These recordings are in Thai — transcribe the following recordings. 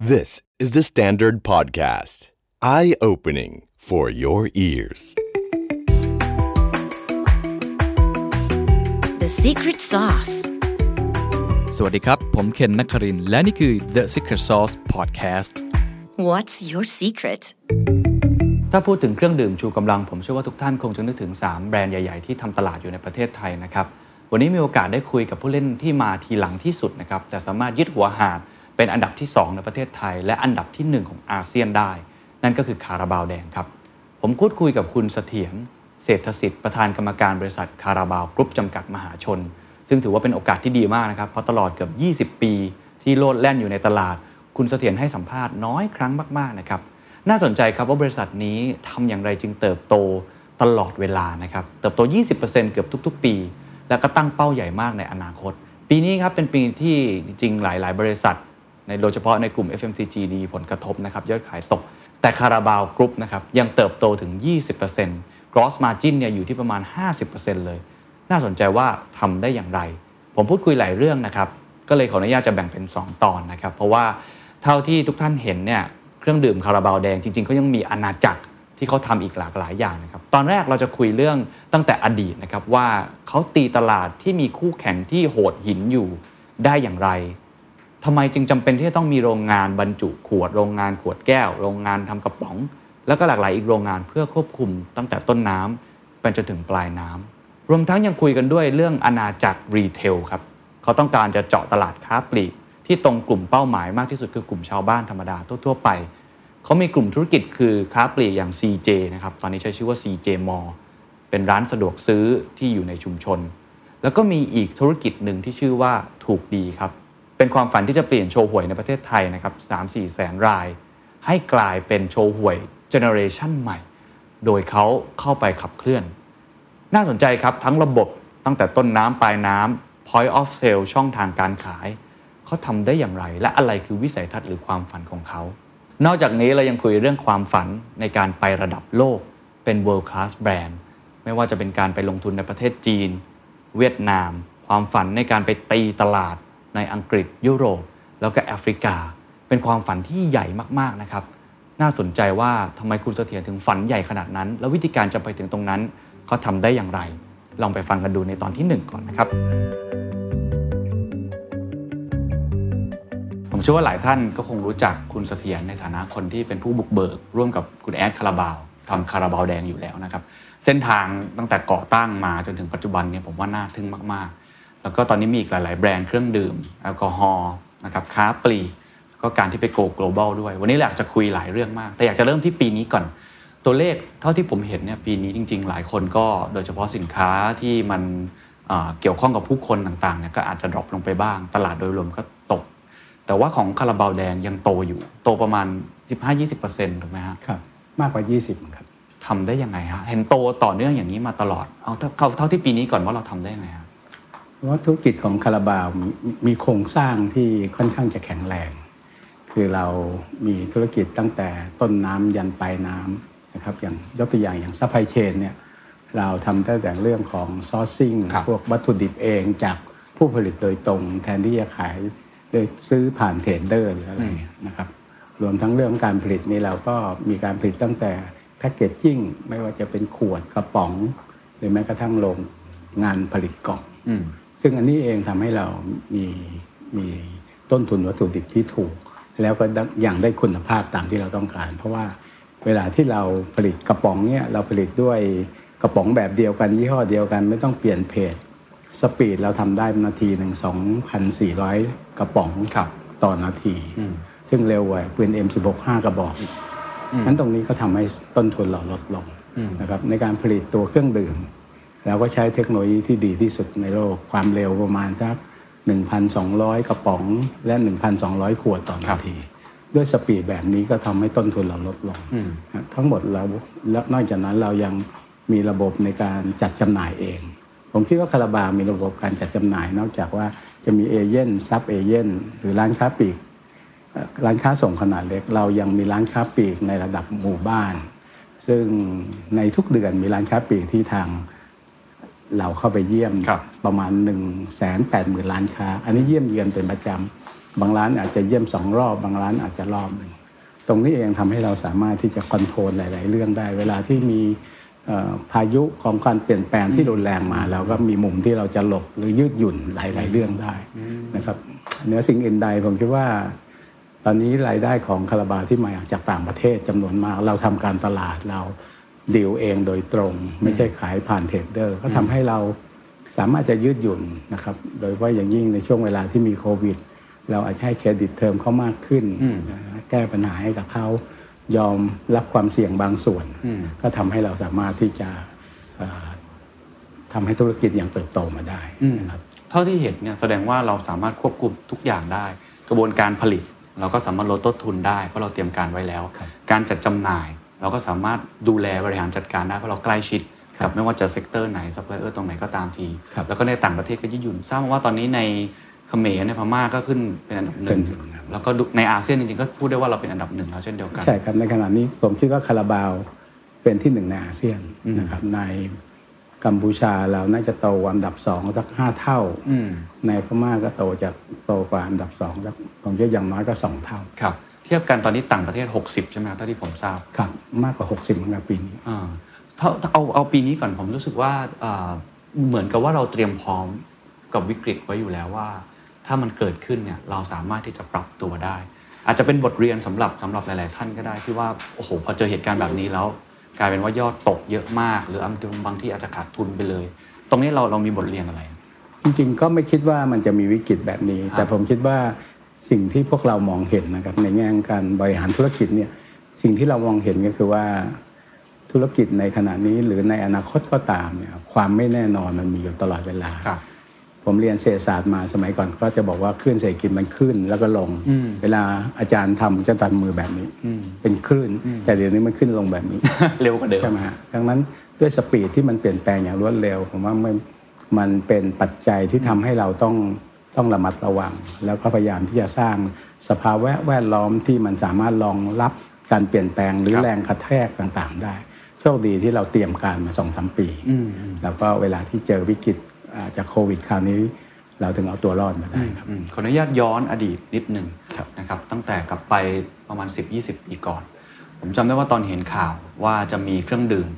This is the Standard Podcast. Eye opening for your ears. The secret sauce. สวัสดีครับ ผมเคนนักครินทร์และนี่คือ The Secret Sauce Podcast What's your secret? ถ้าพูดถึงเครื่องดื่มชูกำลัง ผมเชื่อว่าทุกท่านคงจะนึกถึง 3 แบรนด์ใหญ่ ๆ ที่ทำตลาดอยู่ในประเทศไทยนะครับ วันนี้มีโอกาสได้คุยกับผู้เล่นที่มาทีหลังที่สุดนะครับ แต่สามารถยึดหัวหาด เป็นอันดับที่ 2 ในประเทศไทย และอันดับที่ 1 ของอาเซียนได้ นั่นก็คือคาราบาวแดงครับ ผมพูดคุยกับคุณเสถียรเศรษฐสิทธิ์ประธานกรรมการบริษัทคาราบาวกรุ๊ปจำกัดมหาชน ซึ่งถือว่าเป็นโอกาสที่ดีมากนะครับเพราะตลอดเกือบ 20 ปี ที่โลดแล่นอยู่ในตลาด คุณเสถียรให้สัมภาษณ์น้อยครั้งมากๆนะครับน่าสนใจครับว่าบริษัทนี้ทำอย่างไรจึงเติบโตตลอดเวลานะครับเติบโต 20%เกือบทุก ๆ ปี แล้วก็ตั้งเป้าใหญ่มากในอนาคต ปีนี้ครับเป็นปีที่จริงๆ หลาย ๆ บริษัท ในโดยเฉพาะในกลุ่ม FMCG ดีผลกระทบนะครับยอดขายตก แต่คาราบาวกรุ๊ปนะครับยังเติบโตถึง 20% gross margin เนี่ยอยู่ที่ประมาณ 50%เลย น่าสนใจว่าทำได้อย่างไร ผมพูดคุยหลายเรื่องนะครับก็เลยขออนุญาตจะแบ่งเป็น 2 ตอนนะครับเพราะว่าเท่าที่ทุกท่านเห็นเนี่ยเครื่องดื่มคาราบาวแดงจริงๆเขายังมีอาณาจักรที่เขาทำอีกหลากหลายอย่างนะครับ ตอนแรกเราจะคุยเรื่องตั้งแต่อดีตนะครับว่าเขาตีตลาดที่มีคู่แข่งที่โหดหินอยู่ได้อย่างไร ทำไมจึงจำเป็นที่จะต้องมีโรงงานบรรจุขวด โรงงานขวดแก้ว โรงงานทำกระป๋อง แล้วก็หลากหลายอีกโรงงานเพื่อควบคุมตั้งแต่ต้นน้ำไปจนถึงปลายน้ำรวมทั้งยังคุยกันด้วยเรื่องอาณาจักรรีเทลครับเขาต้องการจะเจาะตลาดค้าปลีก ที่ตรงกลุ่มเป้าหมายมากที่สุดคือกลุ่มชาวบ้านธรรมดาทั่วๆไปเขามีกลุ่มธุรกิจคือค้าปลีกอย่าง CJ นะครับตอนนี้ใช้ชื่อว่า CJ Mall เป็นร้านสะดวกซื้อที่อยู่ในชุมชน แล้วก็มีอีกธุรกิจหนึ่งที่ชื่อว่าถูกดีครับ เป็นความฝันที่จะเปลี่ยนโชว์หวยในประเทศไทยนะครับ3-4แสนราย ให้กลายเป็นโชว์หวยเจเนอเรชันใหม่ โดยเขาเข้าไปขับเคลื่อน น่าสนใจครับทั้งระบบตั้งแต่ต้นน้ำปลายน้ำ point of sale ช่องทางการขาย เขาทำได้อย่างไร และอะไรคือวิสัยทัศน์หรือความฝันของเขา นอกจากนี้เรายังคุยเรื่องความฝันในการไประดับโลก เป็น world class brand ไม่ว่าจะเป็นการไปลงทุนในประเทศจีน เวียดนาม ความฝันในการไปตีตลาด ในอังกฤษยุโรป แล้วก็แอฟริกา เป็นความฝันที่ใหญ่มากๆนะครับ น่าสนใจว่าทำไมคุณเสถียรถึงฝันใหญ่ขนาดนั้น แล้ววิธีการจะไปถึงตรงนั้นเขาทำได้อย่างไร ลองไปฟังกันดูในตอนที่ 1 ก่อนนะครับผมเชื่อว่าหลายท่านก็คงรู้จักคุณเสถียรในฐานะคนที่เป็นผู้บุกเบิก ร่วมกับคุณแอดคาราบาวทำคาราบาวแดงอยู่แล้วนะครับ เส้นทางตั้งแต่ก่อตั้งมาจนถึงปัจจุบันเนี่ยผมว่าน่าทึ่งมากๆ แล้วก็ตอนนี้มีอีกหลาย ๆ แบรนด์เครื่องดื่มแอลกอฮอล์นะครับค้าปลีกก็การที่ไปโก global ด้วย วันนี้อยากจะคุยหลายเรื่องมาก แต่อยากจะเริ่มที่ปีนี้ก่อน ตัวเลขเท่าที่ผมเห็นเนี่ยปีนี้จริง ๆ หลายคนก็โดยเฉพาะสินค้าที่มันเอ่อเกี่ยวข้องกับผู้คนต่างๆเนี่ยก็อาจจะ drop ลงไปบ้าง ตลาดโดยรวมก็ตก แต่ว่าของคาราบาวแดงยังโตอยู่ โตประมาณ 15-20%ถูกไหมฮะครับมากกว่า 20ครับทำได้ยังไงฮะเห็นโตต่อเนื่องอย่างนี้มาตลอดเอาเท่าเท่าเท่าที่ปีนี้ก่อนว่าเราทำได้ยังไงฮะเพราะ ว่าธุรกิจของคาราบาวมีมีโครงสร้างที่ค่อนข้างจะแข็งแรง คือเรามีธุรกิจตั้งแต่ต้นน้ำยันปลายน้ำนะครับอย่างยกตัวอย่างอย่าง supply chain เนี่ยเราทำตั้งแต่เรื่องของ sourcing ครับพวกวัตถุดิบเองจากผู้ผลิตโดยตรง แทนที่จะขายโดยซื้อผ่าน trader หรืออะไรนะครับรวมทั้งเรื่องการผลิตนี่เราก็มีการผลิตตั้งแต่ packaging ไม่ว่าจะเป็นขวดกระป๋อง หรือแม้กระทั่งโรงงานผลิตกล่องอืม ซึ่งอันนี้เองทำให้เรามีมีต้นทุนวัตถุดิบที่ถูก แล้วก็ได้อย่างได้คุณภาพตามที่เราต้องการ เพราะว่าเวลาที่เราผลิตกระป๋องเนี่ยเราผลิตด้วยกระป๋องแบบเดียวกันยี่ห้อเดียวกันไม่ต้องเปลี่ยนเพจสปีดเราทำได้นาทีหนึ่ง2,400กระป๋องครับต่อนาทีอืมซึ่งเร็วกว่าปืน M16 5กระบอกอีกนั้นตรงนี้ก็ทำให้ต้นทุนเราลดลงนะครับในการผลิตตัวเครื่องดื่ม เราก็ใช้เทคโนโลยีที่ดีที่สุดในโลกความเร็วประมาณสัก 1,200 กระป๋องและ 1,200 ขวดต่อครันาบที ด้วยสปีดแบบนี้ก็ทำให้ต้นทุนเราลดลงนะทั้งหมดเราและนอกจากนั้นเรายังมีระบบในการจัดจำหน่ายเอง ผมคิดว่าคาราบาวมีระบบการจัดจำหน่าย นอกจากว่าจะมีเอเย่นซับเอเย่นหรือร้านค้าปลีกเอ่อร้านค้าส่งขนาดเล็ก เรายังมีร้านค้าปลีกในระดับหมู่บ้าน ซึ่งในทุกเดือนมีร้านค้าปลีกที่ทาง เราเข้าไปเยี่ยมครับประมาณ1นึ่งแสนแปดหมื่นร้านค้า อันนี้เยี่ยมเยือนเป็นประจำบางร้านอาจจะเยี่ยมสองรอบ บางร้านอาจจะรอบหนึ่งตรงนี้เองทำให้เราสามารถที่จะคอนโทรลหลาย ๆ เรื่องได้ เวลาที่มีเอ่อพายุของการเปลี่ยนแปลงที่รุนแรงมาเราก็มีมุมที่เราจะหลบหรือยืดหยุ่นหลาย ๆ เรื่องได้นะครับเหนือสิ่งอื่นใดผมคิดว่า ตอนนี้รายได้ของคาราบาวที่มาจากต่างประเทศจำนวนมาก เราทำการตลาดเรา ดีลเองโดยตรง ไม่ใช่ขายผ่าน trader ก็ทำให้เราสามารถจะยืดหยุ่นนะครับ โดยเฉพาะอย่างยิ่งในช่วงเวลาที่มีโควิด เราอาจจะให้ credit term เขามากขึ้นนะฮะแก้ปัญหาให้กับเขายอมรับความเสี่ยงบางส่วน ก็ทำให้เราสามารถที่จะเอ่อทำให้ธุรกิจอย่างเติบโตมาได้นะครับเท่าที่เห็นเนี่ยแสดงว่าเราสามารถควบคุมทุกอย่างได้ กระบวนการผลิต เราก็สามารถลดต้นทุนได้เพราะเราเตรียมการไว้แล้วครับการจัดจำหน่าย เราก็สามารถดูแลบริหารจัดการได้เพราะเราใกล้ชิดกับไม่ว่าจะ sector ไหนซัพพลายเออร์ตรงไหนก็ตามทีครับแล้วก็ในต่างประเทศก็ยืดหยุ่นทราบมาว่าตอนนี้ในเขมรในพม่าก็ขึ้นเป็นอันดับหนึ่งเป็นครับแล้วก็ดูในอาเซียนจริงๆก็พูดได้ว่าเราเป็นอันดับหนึ่งแล้วเช่นเดียวกันใช่ครับในขณะนี้ผมคิดว่าคาราบาวเป็นที่หนึ่งในอาเซียนนะครับในกัมพูชาเราน่าจะโตอันดับสองสักห้าเท่าอืมในพม่าก็โตจากโตกว่าอันดับสองสักผมคิดอย่างน้อยก็สองเท่าครับ เทียบกันตอนนี้ต่างประเทศ 60 ใช่ไหมครับเท่าที่ผมทราบครับมากกว่า 60เหมือนกันปีนี้อ่าถ้าถ้าเอาเอาปีนี้ก่อนผมรู้สึกว่าอ่าเหมือนกับว่าเราเตรียมพร้อมกับวิกฤตไว้อยู่แล้วว่า ถ้ามันเกิดขึ้นเนี่ยเราสามารถที่จะปรับตัวได้ อาจจะเป็นบทเรียนสำหรับสำหรับหลาย ๆ ท่านก็ได้ที่ว่าโอ้โหพอเจอเหตุการณ์แบบนี้แล้ว กลายเป็นว่ายอดตกเยอะมาก หรือบางที่อาจจะขาดทุนไปเลย ตรงนี้เราเรามีบทเรียนอะไร จริง ๆ ก็ไม่คิดว่ามันจะมีวิกฤตแบบนี้ครับแต่ผมคิดว่า สิ่งที่พวกเรามองเห็นนะครับ ในแง่ของการบริหารธุรกิจเนี่ยสิ่งที่เรามองเห็นก็คือว่าธุรกิจในขณะนี้หรือในอนาคตก็ตามเนี่ยความไม่แน่นอนมันมีอยู่ตลอดเวลาครับผมเรียนเศรษฐศาสตร์มาสมัยก่อนก็จะบอกว่าคลื่นเศรษฐกิจมันขึ้นแล้วก็ลง เวลาอาจารย์ทำจะตัดมือแบบนี้เป็นคลื่น แต่เดี๋ยวนี้มันขึ้นลงแบบนี้เร็วกว่าเดิมใช่ไหมฮะดังนั้นด้วยสปีดที่มันเปลี่ยนแปลงอย่างรวดเร็วผมว่ามันมันเป็นปัจจัยที่ทำให้เราต้อง ต้องระมัดระวัง แล้วก็พยายามที่จะสร้างสภาวะแวดล้อมที่มันสามารถรองรับการเปลี่ยนแปลงหรือครับแรงกระแทกต่างๆ ได้ โชคดีที่เราเตรียมการมาสองสามปี แล้วก็เวลาที่เจอวิกฤตอ่าจากโควิดคราวนี้ เราถึงเอาตัวรอดมาได้ครับอืมขออนุญาตย้อนอดีตนิดหนึ่งครับนะครับตั้งแต่กลับไปประมาณ 10-20 ปีก่อน ผมจำได้ว่าตอนเห็นข่าวว่าจะมีเครื่องดื่ม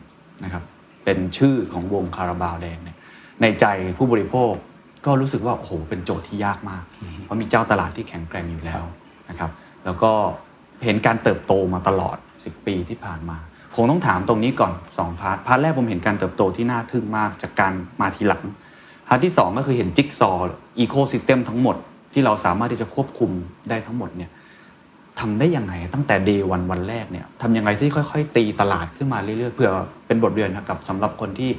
นะครับเป็นชื่อของวงคาราบาวแดงเนี่ยในใจผู้บริโภค ก็รู้สึกว่าโอ้โหเป็นโจทย์ที่ยากมาก เพราะมีเจ้าตลาดที่แข็งแกร่งอยู่แล้วนะครับแล้วก็เห็นการเติบโตมาตลอด 10 ปีที่ผ่านมาคงต้องถามตรงนี้ก่อน2 part part แรกผมเห็นการเติบโตที่น่าทึ่งมากจากการมาทีหลัง part ที่ 2 ก็คือเห็นจิ๊กซอว์ecosystem ทั้งหมด ที่เราสามารถที่จะควบคุมได้ทั้งหมดเนี่ยทำได้ยังไงตั้งแต่ day one วันแรกเนี่ยทำยังไงที่ค่อย ๆ ตีตลาดขึ้นมาเรื่อยๆเพื่อเป็นบทเรียนนะครับสำหรับคนที่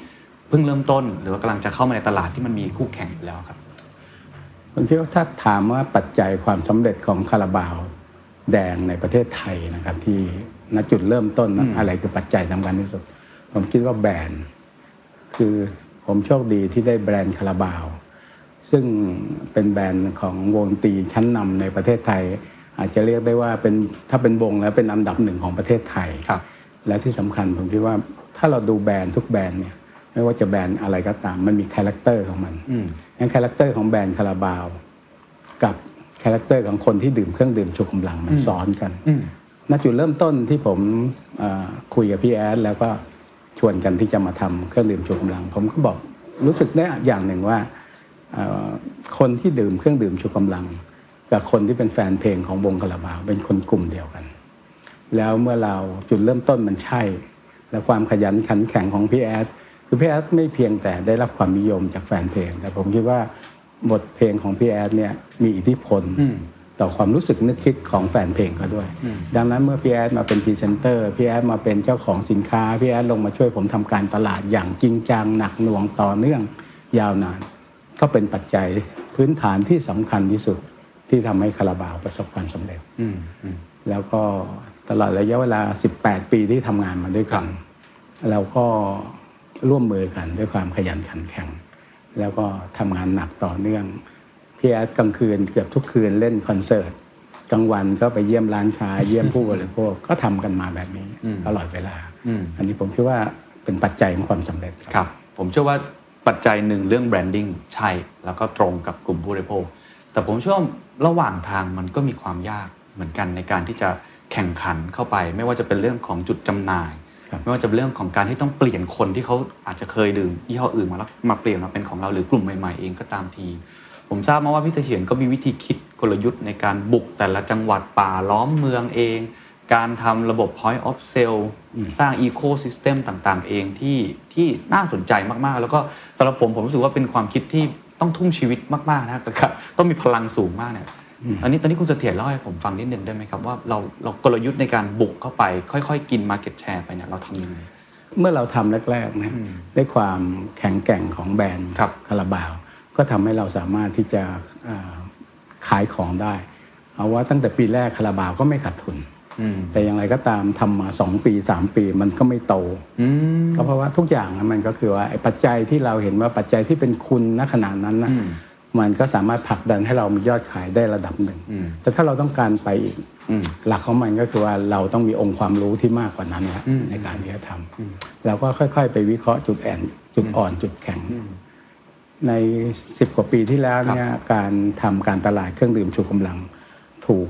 เพิ่งเริ่มต้น หรือว่ากำลังจะเข้ามาในตลาดที่มันมีคู่แข่งอยู่แล้วครับผมคิดว่าถ้าถามว่าปัจจัยความสำเร็จของคาราบาวแดงในประเทศไทยนะครับ ที่ณจุดเริ่มต้นนะอะไรคือปัจจัยสำคัญที่สุด ผมคิดว่าแบรนด์ คือผมโชคดีที่ได้แบรนด์คาราบาว ซึ่งเป็นแบรนด์ของวงดนตรีชั้นนำในประเทศไทย อาจจะเรียกได้ว่าเป็นถ้าเป็นวงแล้วเป็นอันดับหนึ่งของประเทศไทยครับและที่สำคัญผมคิดว่าถ้าเราดูแบรนด์ทุกแบรนด์เนี่ย ไม่ว่าจะแบรนด์อะไรก็ตาม มันมี character ของมันงั้น character ของแบรนด์คาราบาว กับ character ของคนที่ดื่มเครื่องดื่มชูกำลังมันซ้อนกันณจุดเริ่มต้นที่ผมเอ่อคุยกับพี่แอดแล้วก็ชวนกันที่จะมาทำเครื่องดื่มชูกำลัง ผมก็บอกรู้สึกได้อย่างหนึ่งว่าเอ่อคนที่ดื่มเครื่องดื่มชูกำลัง กับคนที่เป็นแฟนเพลงของวงคาราบาว เป็นคนกลุ่มเดียวกัน แล้วเมื่อเราจุดเริ่มต้นมันใช่ และความขยันขันแข็งของพี่แอด คือพี่แอดไม่เพียงแต่ได้รับความนิยมจากแฟนเพลง แต่ผมคิดว่าบทเพลงของพี่แอดเนี่ยมีอิทธิพลต่อความรู้สึกนึกคิดของแฟนเพลงเขาด้วย ดังนั้นเมื่อพี่แอดมาเป็นพรีเซนเตอร์พี่แอดมาเป็นเจ้าของสินค้าพี่แอดลงมาช่วยผมทำการตลาดอย่างจริงจังหนักหน่วงต่อเนื่องยาวนาน ก็เป็นปัจจัยพื้นฐานที่สำคัญที่สุดที่ทำให้คาราบาวประสบความสำเร็จแล้วก็ตลอดระยะเวลา 18 ปีที่ทำงานมาด้วยกันเราก็ ร่วมมือกันด้วยความขยันขันแข็ง แล้วก็ทำงานหนักต่อเนื่องพี่แอดกลางคืนเกือบทุกคืนเล่นคอนเสิร์ตกลางวันก็ไปเยี่ยมร้านค้าเยี่ยมผู้บริโภคก็ทำกันมาแบบนี้ตลอดเวลา อันนี้ผมคิดว่าเป็นปัจจัยของความสำเร็จครับครับผมเชื่อว่าปัจจัยหนึ่งเรื่อง branding ใช่ แล้วก็ตรงกับกลุ่มผู้บริโภค แต่ผมเชื่อว่าระหว่างทางมันก็มีความยากเหมือนกันในการที่จะแข่งขันเข้าไป ไม่ว่าจะเป็นเรื่องของจุดจำหน่ายครับ ไม่ว่าจะเป็นเรื่องของการที่ต้องเปลี่ยนคนที่เขาอาจจะเคยดื่มยี่ห้ออื่นมาแล้วมาเปลี่ยนมาเป็นของเราหรือกลุ่มใหม่ ๆ เองก็ตามที ผมทราบมาว่าพี่เสถียรก็มีวิธีคิดกลยุทธ์ในการบุกแต่ละจังหวัดป่าล้อมเมืองเอง การทำระบบ point of sale สร้าง ecosystem ต่างๆ เองที่ที่น่าสนใจมากๆ แล้วก็สำหรับผมผมรู้สึกว่าเป็นความคิดที่ต้องทุ่มชีวิตมากๆนะครับแต่ก็ต้องมีพลังสูงมากเนี่ย อันนี้ตอนนี้คุณเสถียรเล่าให้ผมฟังนิดนึงได้ไหมครับว่าเราเรากลยุทธ์ในการบุกเข้าไป ค่อย ๆ กิน market share ไปเนี่ยเราทำยังไงเมื่อเราทำแรกๆนะด้วยความแข็งแกร่งของแบรนด์ครับคาราบาว ก็ทำให้เราสามารถที่จะอ่าขายของได้ เอาว่าตั้งแต่ปีแรกคาราบาวก็ไม่ขาดทุนอืมแต่อย่างไรก็ตามทำมา2ปี3ปีมันก็ไม่โตอืมก็เพราะว่าทุกอย่างนะมันก็คือว่าไอ้ปัจจัยที่เราเห็นว่าปัจจัยที่เป็นคุณณขณะนั้นนะอื มมันก็สามารถผลักดันให้เรามียอดขายได้ระดับหนึ่งอืมแต่ถ้าเราต้องการไปอีกอืมหลักของมันก็คือว่าเราต้องมีองค์ความรู้ที่มากกว่านั้นนะอืมในการที่จะทำเราก็ค่อย ๆ ไปวิเคราะห์จุดแอนจุดอ่อนจุดแข็ง ในสิบกว่าปีที่แล้วเนี่ยการทำการตลาดเครื่องดื่มชูกำลังถูก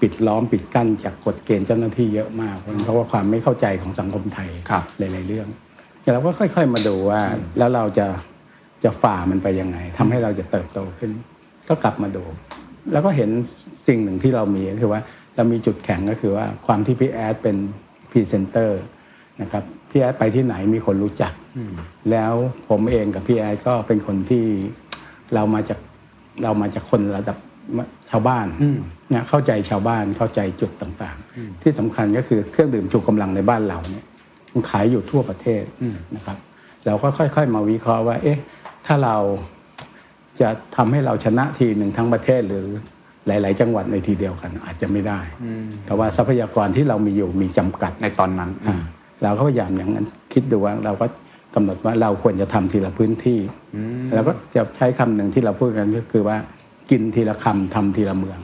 ปิดล้อมปิดกั้นจากกฎเกณฑ์เจ้าหน้าที่เยอะมาก เพราะว่าความไม่เข้าใจของสังคมไทยครับหลายๆเรื่องแต่เราก็ค่อย ๆ มาดูว่าแล้วเราจะ จะฝ่ามันไปยังไงทำให้เราจะเติบโตขึ้น ก็กลับมาดู แล้วก็เห็นสิ่งหนึ่งที่เรามีก็คือว่าเรามีจุดแข็งก็คือว่าความที่พี่แอดเป็นพรีเซนเตอร์นะครับพี่แอดไปที่ไหนมีคนรู้จัก แล้วผมเองกับพี่แอดก็เป็นคนที่เรามาจากเรามาจากคนระดับชาวบ้านนะเข้าใจชาวบ้านเข้าใจจุดต่างๆ ที่สำคัญก็คือเครื่องดื่มชูกำลังในบ้านเราเนี่ยมันขายอยู่ทั่วประเทศนะครับ เราก็ค่อย ๆ มาวิเคราะห์ว่า เอ๊ะ ถ้าเราจะทำให้เราชนะทีหนึ่งทั้งประเทศหรือหลาย ๆ จังหวัดในทีเดียวกัน อาจจะไม่ได้เพราะว่าทรัพยากรที่เรามีอยู่มีจำกัดในตอนนั้นอ่าเราก็พยายามอย่างนั้นคิดดูว่าเราก็กำหนดว่าเราควรจะทำทีละพื้นที่เราก็จะใช้คำหนึ่งที่เราพูดกันก็คือว่ากินทีละคำทำทีละเมือง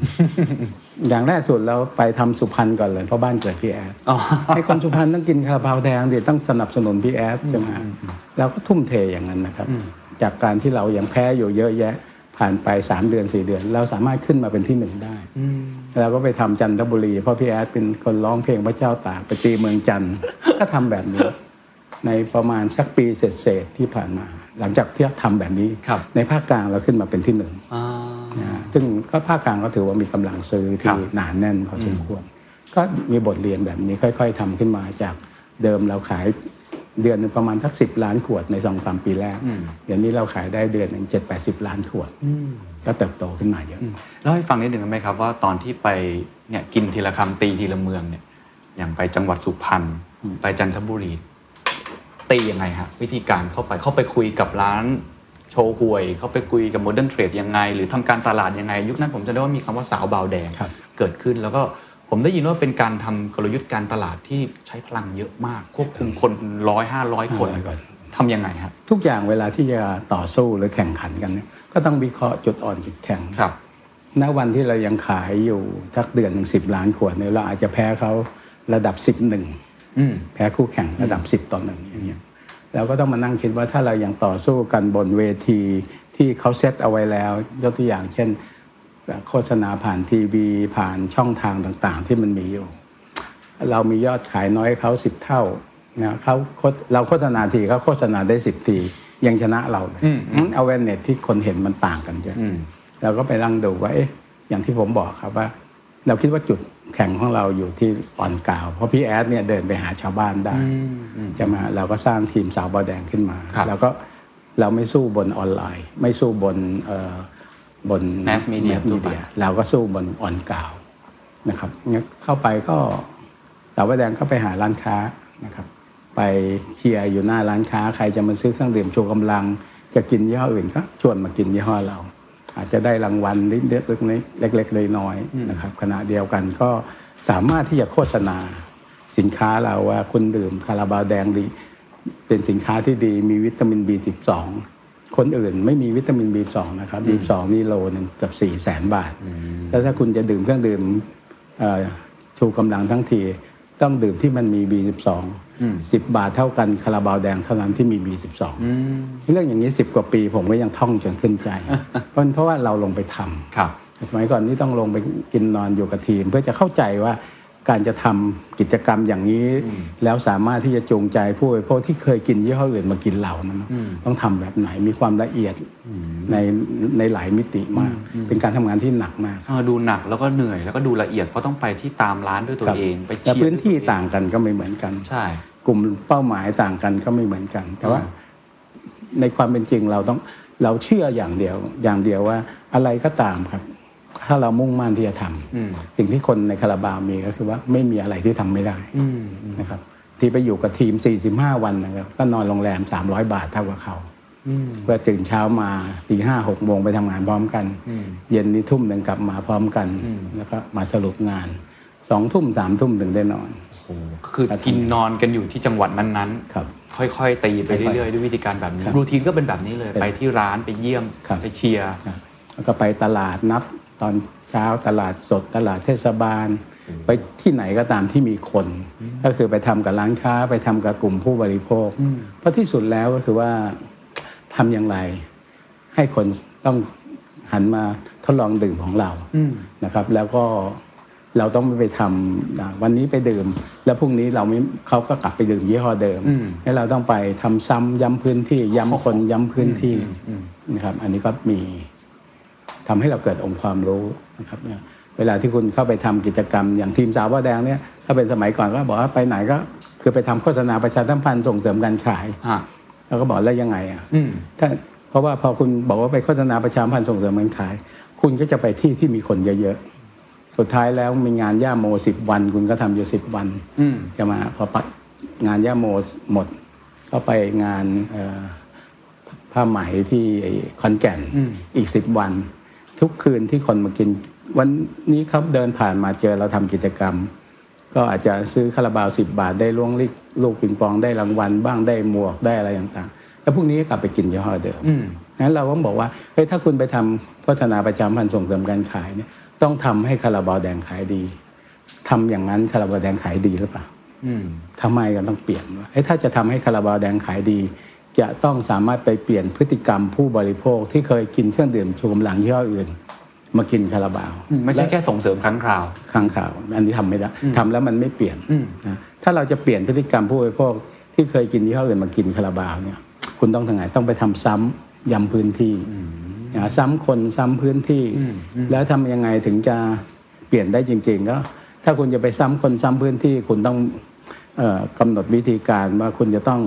อย่างแรกสุดเราไปทำสุพรรณก่อนเลยเพราะบ้านเกิดพี่แอดอ๋อให้คนสุพรรณต้องกินคาราบาวแดงเดี๋ยวต้องสนับสนุนพี่แอดใช่ไหมฮะเราก็ทุ่มเทอย่างนั้นนะครับ จากการที่เรายังแพ้อยู่เยอะแยะผ่านไปสามเดือนสี่เดือน เราสามารถขึ้นมาเป็นที่หนึ่งได้เราก็ไปทำจันทบุรี เพราะพี่แอดเป็นคนร้องเพลงพระเจ้าตากไปตีเมืองจันทร์ก็ทำแบบนี้ ในประมาณสักปีเศษๆที่ผ่านมา หลังจากที่ทำแบบนี้ครับในภาคกลางเราขึ้นมาเป็นที่หนึ่งอ่านะฮะซึ่งก็ภาคกลางก็ถือว่ามีกำลังซื้อครัที่บหนาแน่นพอสมควร ก็มีบทเรียนแบบนี้ค่อย ๆทำขึ้นมาจากเดิมเราขาย เดือนหนึ่งประมาณสักสิบล้านขวดในสองสามปีแรกเดี๋ยวนี้เราขายได้เดือนหนึ่งเจ็ดแปดสิบล้านขวดก็เติบโตขึ้นมาเยอะเล่าให้ฟังนิดหนึ่งได้ไหมครับว่าตอนที่ไปเนี่ยกินทีละคำตีทีละเมืองเนี่ยอย่างไปจังหวัดสุพรรณไปจันทบุรีตียังไงฮะวิธีการเข้าไปเข้าไปคุยกับร้านโชห่วย เข้าไปคุยกับ modern trade ยังไง หรือทำการตลาดยังไง ยุคนั้นผมจำได้ว่ามีคำว่าสาวบาวแดงครับเกิดขึ้นแล้วก็ ผมได้ยินว่าเป็นการทำกลยุทธ์การตลาดที่ใช้พลังเยอะมาก ควบคุมคนร้อยห้าร้อยคน500คนทำยังไงครับทุกอย่างเวลาที่จะต่อสู้หรือแข่งขันกันเนี่ยก็ต้องวิเคราะห์จุดอ่อนจุดแข็งครับณวันที่เรายังขายอยู่ทักเดือนหนึ่งสิบล้านขวดเนี่ยเราอาจจะแพ้เขาระดับสิบหนึ่งอืมแพ้คู่แข่งระดับสิบต่อหนึ่งอย่างเงี้ยเราก็ต้องมานั่งคิดว่าถ้าเรายังต่อสู้กันบนเวทีที่เขาเซตเอาไว้แล้ว ยกตัวอย่างเช่น โฆษณาผ่านทีวี ผ่านช่องทางต่างๆ ที่มันมีอยู่ เรามียอดขายน้อยเขาสิบเท่านะเขาโฆษเราโฆษณาทีเขาโฆษณาได้สิบที ยังชนะเราเลยเอาเวนเน็ตที่คนเห็นมันต่างกันเยอะอืมเราก็ไปนั่งดูว่าเอ๊ะอย่างที่ผมบอกครับว่า เราคิดว่าจุดแข็งของเราอยู่ที่อ่อนกาว เพราะพี่แอดเนี่ยเดินไปหาชาวบ้านได้ใช่ไหมเราก็สร้างทีมสาวบอแดงขึ้นมาครับแล้วก็เราไม่สู้บนออนไลน์ ไม่สู้บนเอ่อ บน Mass media mass ทั่วไป media เราก็สู้บนอ่อนกาวนะครับงั้นเข้าไปก็สาวบอแดงก็ไปหาร้านค้านะครับ ไปเชียร์อยู่หน้าร้านค้า ใครจะมาซื้อเครื่องดื่มชูกำลัง จะกินยี่ห้ออื่นก็ชวนมากินยี่ห้อเรา อาจจะได้รางวัลเล็กๆเล็กๆน้อยๆนะครับ ขณะเดียวกันก็สามารถที่จะโฆษณาสินค้าเราว่าคุณดื่มคาราบาวแดงดี เป็นสินค้าที่ดีมีวิตามิน B12 คนอื่นไม่มีวิตามิน B12 นะครับ B12 นี่โลหนึ่งเกือบ4แสนบาท แล้วถ้าคุณจะดื่มเครื่องดื่มเอ่อชูกำลังทั้งที ต้องดื่มที่มันมี B12 10 บาทเท่ากันคาราบาวแดงเท่านั้นที่มี B12 เรื่องอย่างนี้ 10 กว่าปีผมก็ยังท่องจนขึ้นใจ เพราะเพราะว่าเราลงไปทำครับสมัยก่อนนี่ต้องลงไปกินนอนอยู่กับทีม เพื่อจะเข้าใจว่า การจะทำกิจกรรมอย่างนี้ แล้วสามารถที่จะจูงใจผู้บริโภคที่เคยกินยี่ห้ออื่นมากินเหล่านั้นต้องทำแบบไหนมีความละเอียดในในหลายมิติมาก เป็นการทำงานที่หนักมากเออดูหนักแล้วก็เหนื่อยแล้วก็ดูละเอียดเพราะต้องไปที่ตามร้านด้วยตัวครับเองไปและเชียร์พื้นที่ด้วยวเอต่างกันก็ไม่เหมือนกันใช่กลุ่มเป้าหมายต่างกันก็ไม่เหมือนกัน แต่ว่าอืมในความเป็นจริงเราต้องเราเชื่ออย่างเดียวอย่างเดียวว่าอะไรก็ตามครับ ถ้าเรามุ่งมั่นที่จะทำอืมสิ่งที่คนในคาราบาวมีก็คือว่าไม่มีอะไรที่ทำไม่ได้อืมนะครับที่ไปอยู่กับทีม 45 วันนะครับก็นอนโรงแรม 300 บาทเท่ากับเขาอืมเพื่อตื่นเช้ามาตีห้าหกโมงไปทำงานพร้อมกันอืมเย็นนี้ทุ่มหนึ่งกลับมาพร้อมกันอืมแล้วก็มาสรุปงานสองทุ่มสามทุ่มถึงได้นอนโอ้โหก็คือกินนอนกันอยู่ที่จังหวัดนั้นครับๆค่อยๆ ตีไปเรื่อยๆ ด้วยวิธีการแบบนี้ครับรูทีนก็เป็นแบบนี้เลยเป็นไปที่ร้านไปเยี่ยมครับไปเชียร์ครับแล้วก็ไปตลาดนัด ตอนเช้าตลาดสดตลาดเทศบาล ไปที่ไหนก็ตามที่มีคน ก็คือไปทำกับร้านค้าไปทำกับกลุ่มผู้บริโภค เพราะที่สุดแล้วก็คือว่าทำอย่างไร ให้คนต้องหันมาทดลองดื่มของเรานะครับ แล้วก็เราต้องไม่ไปทำอ่าวันนี้ไปดื่ม แล้วพรุ่งนี้เราไม่เขาก็กลับไปดื่มยี่ห้อเดิมอืมให้เราต้องไปทำซ้ำย้ำพื้นที่ย้ำคนย้ำพื้นที่นะครับ อันนี้ก็มี ทำให้เราเกิดองค์ความรู้นะครับเนี่ยเวลาที่คุณเข้าไปทำกิจกรรมอย่างทีมสาวว่าแดงเนี่ยถ้าเป็นสมัยก่อนก็บอกว่าไปไหนก็คือไปทำโฆษณาประชาสัมพันธ์ส่งเสริมการขายฮะแล้วก็บอกแล้วยังไงอะอืมถ้าเพราะว่าพอคุณบอกว่าไปโฆษณาประชาสัมพันธ์ส่งเสริมการขาย คุณก็จะไปที่ที่มีคนเยอะๆสุดท้ายแล้วมีงานย่าโมสิบวัน คุณก็ทำอยู่สิบวันอืมจะมาพอปะงานย่าโมหมด ก็ไปงานเอ่อผ้าไหมที่คอนแก่นอืมอีกสิบวัน ทุกคืนที่คนมากิน วันนี้เขาเดินผ่านมาเจอเราทำกิจกรรม ก็อาจจะซื้อคาราบาวสิบบาทได้ล่วงลิกลูกปิงปองได้รางวัลบ้างได้หมวกได้อะไรต่างๆ แล้วพรุ่งนี้ก็กลับไปกินยี่ห้อเดิมอืมงั้นเราก็บอกว่าเฮ้ยถ้าคุณไปทำโฆษณาประชาสัมพันธ์ส่งเสริมการขายเนี่ยต้องทำให้คาราบาวแดงขายดีทำอย่างนั้นคาราบาวแดงขายดีหรือเปล่าอืมทำไมก็ต้องเปลี่ยนว่าเอ้ยถ้าจะทำให้คาราบาวแดงขายดี จะต้องสามารถไปเปลี่ยนพฤติกรรมผู้บริโภคที่เคยกินเครื่องดื่มชูกำลังยี่ห้ออื่น มากินคาราบาวไม่ใช่แค่ส่งเสริมครั้งคราวข้างข่าว อันนี้ทำไม่ได้ทำแล้วมันไม่เปลี่ยนอืมนะถ้าเราจะเปลี่ยนพฤติกรรมผู้บริโภคที่เคยกินยี่ห้ออื่นมากินคาราบาวเนี่ย คุณต้องทำไงต้องไปทำซ้ำย้ำพื้นที่นะซ้ำคนซ้ำพื้นที่ แล้วทำยังไงถึงจะเปลี่ยนได้จริง ๆ ก็ ถ้าคุณจะไปซ้ำคนซ้ำพื้นที่คุณต้องเออกำหนดวิธีการว่าคุณจะต้อง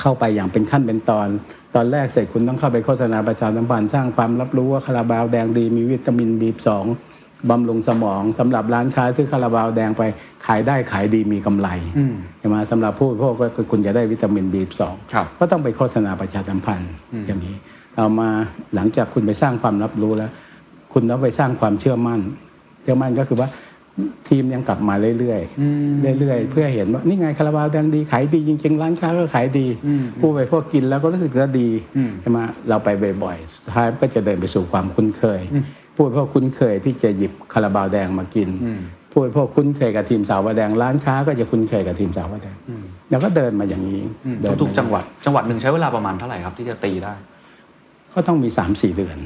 เข้าไปอย่างเป็นขั้นเป็นตอน ตอนแรกเสร็จคุณต้องเข้าไปโฆษณาประชาสัมพันธ์สร้างความรับรู้ว่าคาราบาวแดงดีมีวิตามินบีสองบำรุงสมองสำหรับร้านค้าซื้อคาราบาวแดงไปขายได้ขายดีมีกำไรอืมใช่ไหมสำหรับผู้บริโภคก็คือคุณจะได้วิตามินบีสองครับก็ต้องไปโฆษณาประชาสัมพันธ์อย่างนี้ต่อมาหลังจากคุณไปสร้างความรับรู้แล้ว คุณต้องไปสร้างความเชื่อมั่น เชื่อมั่นก็คือว่า ทีมยังกลับมาเรื่อยๆเรื่อยๆ เพื่อเห็นว่านี่ไงคาราบาวแดงดีขายดีจริงๆร้านค้าก็ขายดีผู้บริโภคกินแล้วก็รู้สึกว่าดีใช่ไหมเราไปบ่อยๆสุดท้ายก็จะเดินไปสู่ความคุ้นเคย ผู้บริโภคคุ้นเคยที่จะหยิบคาราบาวแดงมากินผู้บริโภคคุ้นเคยกับทีมสาวแดงร้านค้าก็จะคุ้นเคยกับทีมสาวแดงแล้วก็เดินมาอย่างนี้เดินมาทุกๆจังหวัดจังหวัดหนึ่งใช้เวลาประมาณเท่าไหร่ครับที่จะตีได้ ก็ต้องมีสามสี่เดือน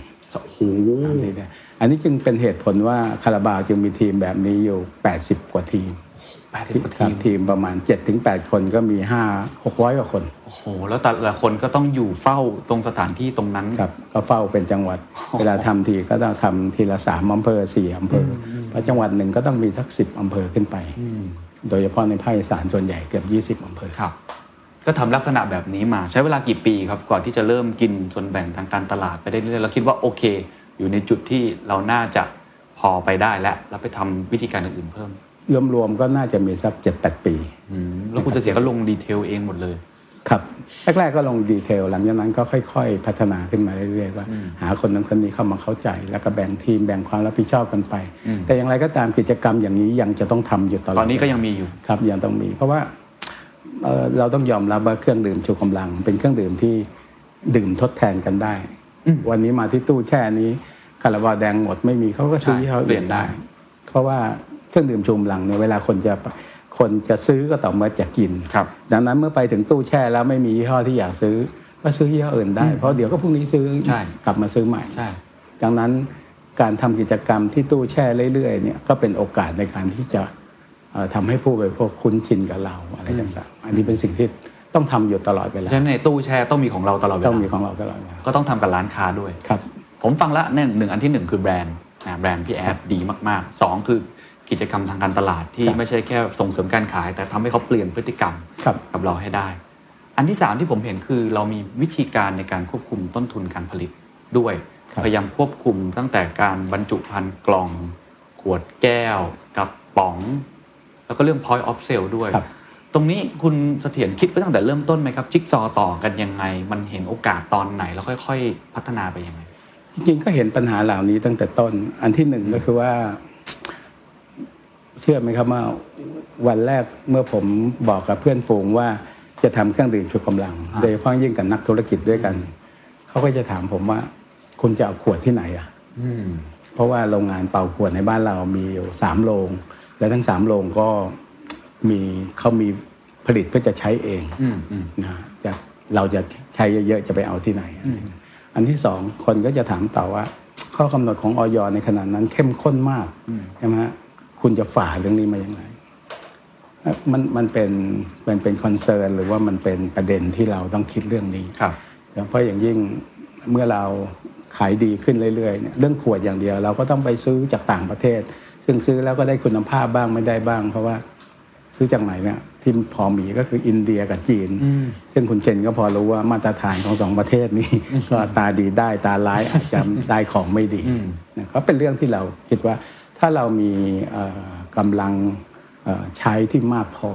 โอ้โหสามสี่เดือนอันนี้จึงเป็นเหตุผลว่าคาราบาวจึงมีทีมแบบนี้อยู่ 80 กว่าทีมแปดสิบกว่าครัทีบมทีมประมาณ 7-8 คนก็มี 5 600 กว่าคน โอ้โห แล้วแต่ละคนก็ต้องอยู่เฝ้าตรงสถานที่ตรงนั้นครับก็เฝ้าเป็นจังหวัด เวลาทำทีก็ต้องทำทีละสามอำเภอสี่อำเภออเพราะจังหวัดหนึ่งก็ต้องมีสักสิบอำเภอขึ้นไป โดยเฉพาะในภาคอีสานส่วนใหญ่เกือบ 20 อำเภอครับ ก็ทำลักษณะแบบนี้มาใช้เวลากี่ปีครับก่อนที่จะเริ่มกินส่วนแบ่งทางการตลาดไปได้เรื่อยๆแล้วคิดว่าโอเค อยู่ในจุดที่เราน่าจะพอไปได้แล้วแล้วไปทำวิธีการอื่นๆเพิ่ม รวมๆก็น่าจะมีสัก7-8ปีอืมแล้วคุณเสถียรก็ลงดีเทลเองหมดเลยครับแรกๆก็ลงดีเทลหลังจากนั้นก็ค่อย ๆ พัฒนาขึ้นมาเรื่อยๆว่าหาคนนั้นคนนี้เข้ามาเข้าใจ แล้วก็แบ่งทีมแบ่งความรับผิดชอบกันไป แต่อย่างไรก็ตามกิจกรรมอย่างนี้ยังจะต้องทำอยู่ตลอดตอนนี้ก็ยังมีอยู่ครับยังต้องมี เพราะว่า เอ่อเราต้องยอมรับว่าเครื่องดื่มชูกำลัง เป็นเครื่องดื่มที่ดื่มทดแทนกันได้ วันนี้มาที่ตู้แช่นี้คาราบาวแดงหมดไม่มีเขาก็ซื้อใช่ยี่ห้อเปลี่อื่ยนนได้ได้ เพราะว่าเครื่องดื่มชูกำลังเนี่ยเวลาคนจะคนจะซื้อก็ต่อเมื่อจะกินครับดังนั้นเมื่อไปถึงตู้แช่แล้วไม่มียี่ห้อที่อยากซื้อก็ซื้อยี่ห้ออื่นได้ เพราะเดี๋ยวก็พรุ่งนี้ซื้อใช่กลับมาซื้อใหม่ใช่ดังนั้นการทำกิจกรรมที่ตู้แช่เรื่อยๆเนี่ยก็เป็นโอกาสในการที่จะเอ่อ ทำให้ผู้บริโภคคุ้นชินกับเราอะไรต่างๆอันนี้เป็นสิ่งที่ต้องทำอยู่ตลอดเวลาฉะนั้นในตู้แช่ต้องมีของเราตลอดเวลาต้องมีของเราตลอดเวลาก็ต้องทำกับร้านค้าด้วยครับ ผมฟังละเนี่ยหนึ่งอันที่หนึ่งคือแบรนด์นะแบรนด์พี่แอดดีมากๆสองคือกิจกรรมทางการตลาดที่ครับไม่ใช่แค่ส่งเสริมการขาย แต่ทำให้เขาเปลี่ยนพฤติกรรมครับกับเราให้ได้ อันที่สามที่ผมเห็นคือเรามีวิธีการในการควบคุมต้นทุนการผลิตด้วยครับพยายามควบคุมตั้งแต่การบรรจุภัณฑ์กล่อง ขวดแก้วกับป๋อง แล้วก็เรื่อง point of sale ด้วยครับตรงนี้คุณเสถียรคิดไว้ตั้งแต่เริ่มต้นไหมครับจิ๊กซอว์ต่อกันยังไง มันเห็นโอกาสตอนไหน แล้วค่อย ๆ พัฒนาไปยังไง จริงๆก็เห็นปัญหาเหล่านี้ตั้งแต่ต้นอันที่หนึ่งก็คือว่า เชื่อไหมครับว่าวันแรกเมื่อผมบอกกับเพื่อนฝูงว่าจะทำเครื่องดื่มชูกำลัง โดยเฉพาะยิ่งกับนักธุรกิจด้วยกัน เขาก็จะถามผมว่า คุณจะเอาขวดที่ไหนอะอืมเพราะว่าโรงงานเป่าขวดในบ้านเรามีอยู่สามโรง และทั้งสามโรงก็มีเขามีผลิตเพื่อจะใช้เองอืมอืมนะจะเราจะใช้เยอะๆจะไปเอาที่ไหน อันที่สองคนก็จะถามต่อว่า ข้อกำหนดของออยในขณะนั้นเข้มข้นมากใช่ไหมฮะคุณจะฝ่าเรื่องนี้มาอย่างไรมันมันเป็นมันเป็นคอนเซิร์นหรือว่ามันเป็นประเด็นที่เราต้องคิดเรื่องนี้ครับเพราะอย่างยิ่งเมื่อเราขายดีขึ้นเรื่อยๆเนี่ยเรื่องขวดอย่างเดียว เราก็ต้องไปซื้อจากต่างประเทศ ซึ่งซื้อแล้วก็ได้คุณภาพบ้างไม่ได้บ้าง เพราะว่าซื้อจากไหนเนี่ยที่พอมีก็คืออินเดียกับจีน ซึ่งคุณเคนก็พอรู้ว่ามาตรฐานของสองประเทศนี้ ก็ตาดีได้ตาร้ายอาจจะได้ของไม่ดีนะก็เป็นเรื่องที่เราคิดว่าถ้าเรามีเอ่อกำลังเอ่อใช้ที่มากพอ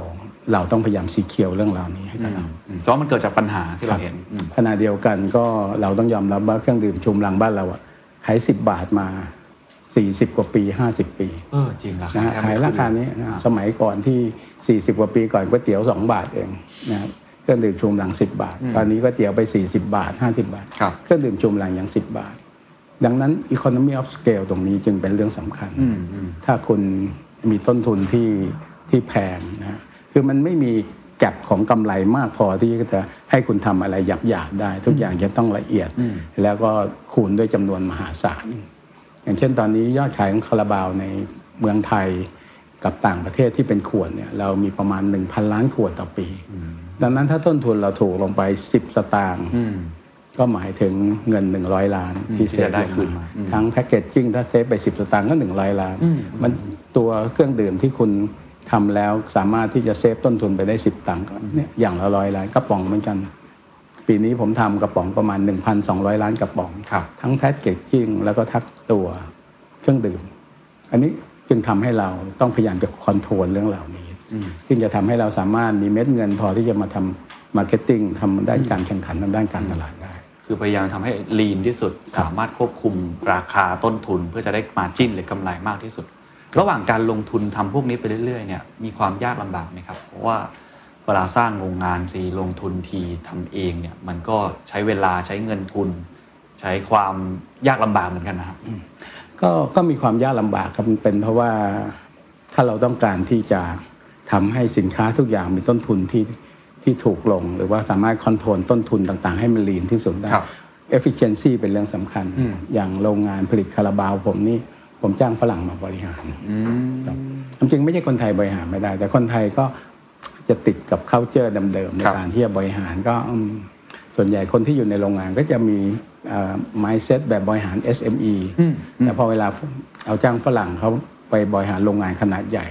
เราต้องพยายามสีเขียวเรื่องราวนี้ให้กับเราอืมเพราะมันเกิดจากปัญหาที่เราเห็นอืมขณะเดียวกันก็เราต้องยอมรับว่าเครื่องดื่มชูกำลังบ้านเราอะขายสิบบาทมา 40 กว่าปี 50 ปีเออจริงราคานะฮะแทบขายไม่ราขึ้นคานี้นะสมัยก่อนที่ 40 กว่าปีก่อนก๋วยเตี๋ยว 2 บาทเองนะครับเครื่องดื่มชูกำลัง 10 บาท ตอนนี้ก๋วยเตี๋ยวไป 40 บาท 50 บาท ครับ เครื่องดื่มชูกำลังยัง 10 บาท ดังนั้น economy of scale ตรงนี้จึงเป็นเรื่องสำคัญถ้าคุณมีต้นทุนที่ที่แพงนะฮะคือมันไม่มีแก็บของกำไรมากพอที่จะให้คุณทำอะไรหยาบๆได้ ทุกอย่างจะต้องละเอียด แล้วก็คูณด้วยจำนวนมหาศาล อย่างเช่นตอนนี้ยอดขายของคาราบาวในเมืองไทยกับต่างประเทศที่เป็นขวดเนี่ยเรามีประมาณ 1,000 ล้านขวดต่อปี ดังนั้นถ้าต้นทุนเราถูกลงไป 10 สตางค์ก็หมายถึงเงิน 100 ล้านที่เซที่ฟจะได้ลงคืนมาอืมทั้งแพคเกจจิ้งถ้าเซฟไป 10 สตางค์ก็ 100 ล้าน มันตัวเครื่องดื่มที่คุณทำแล้วสามารถที่จะ save ต้นทุนไปได้ 10 ตังค์ก็เนี่ยอย่างละร้อยล้านกระป๋องเหมือนกัน ปีนี้ผมทำกระป๋องประมาณ 1,200 ล้านกระป๋องครับทั้ง packaging แล้วก็ทั้งตัวเครื่องดื่ม อันนี้จึงทำให้เราต้องพยายามจะ control เรื่องเหล่านี้ ซึ่งจะทำให้เราสามารถมีเม็ดเงินพอที่จะมาทำ marketing ทำด้านการแข่งขันทางด้านการตลาดได้ คือพยายามทำให้ lean ที่สุดครับสามารถควบคุมราคาต้นทุน เพื่อจะได้ margin หรือกำไรมากที่สุด ระหว่างการลงทุนทำพวกนี้ไปเรื่อยๆเนี่ยมีความยากลำบากไหมครับเพราะว่าเวลาสร้างโรงงานทีลงทุนทีทำเองเนี่ยมันก็ใช้เวลาใช้เงินทุน ใช้ความยากลำบากเหมือนกันนะครับก็ก็มีความยากลำบากครับมันเป็นเพราะว่าถ้าเราต้องการที่จะทำให้สินค้าทุกอย่างมีต้นทุนที่ที่ถูกลง หรือว่าสามารถคอนโทรลต้นทุนต่างๆ ให้มันลีนที่สุดได้ครับ efficiency เป็นเรื่องสำคัญ อย่างโรงงานผลิตคาราบาวผมนี่ผมจ้างฝรั่งมาบริหารครับจริงๆไม่ใช่คนไทยบริหารไม่ได้ แต่คนไทยก็ จะติดกับ culture เดิมๆในครับการที่จะบริหารก็อืมส่วนใหญ่คนที่อยู่ในโรงงานก็จะมีเอ่อ mindset แบบบริหาร SME แต่พอเวลาเอาจ้างฝรั่งเขาไปบริหารโรงงานขนาดใหญ่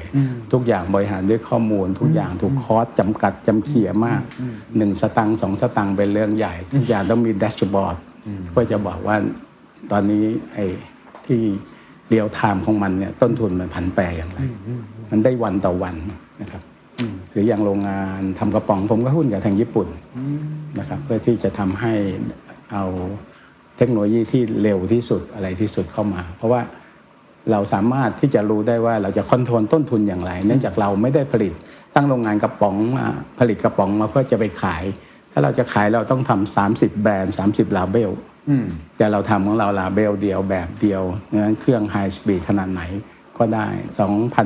ทุกอย่างบริหารด้วยข้อมูล ทุกอย่างถูกคอร์สจำกัดจำเขี่ยมากหนึ่งสตังค์สองสตังค์เป็นเรื่องใหญ่ ทุกอย่างต้องมีแดชบอร์ดเพื่อจะบอกว่าตอนนี้ไอ้ที่ real time ของมันเนี่ยต้นทุนมันผันแปรอย่างไร มันได้วันต่อวันนะครับ หรืออย่างโรงงานทำกระป๋องผมก็หุ้นกับทางญี่ปุ่นนะครับเพื่อที่จะทำให้เอาเทคโนโลยีที่เร็วที่สุดอะไรที่สุดเข้ามา เพราะว่าเราสามารถที่จะรู้ได้ว่าเราจะ control ต้นทุนอย่างไร เนื่องจากเราไม่ได้ผลิต ตั้งโรงงานกระป๋องมาผลิตกระป๋องมาเพื่อจะไปขาย ถ้าเราจะขายเราต้องทำสามสิบแบรนด์สามสิบ label แต่เราทำของเรา label เดียวแบบเดียวงั้นเครื่อง high speed ขนาดไหนก็ได้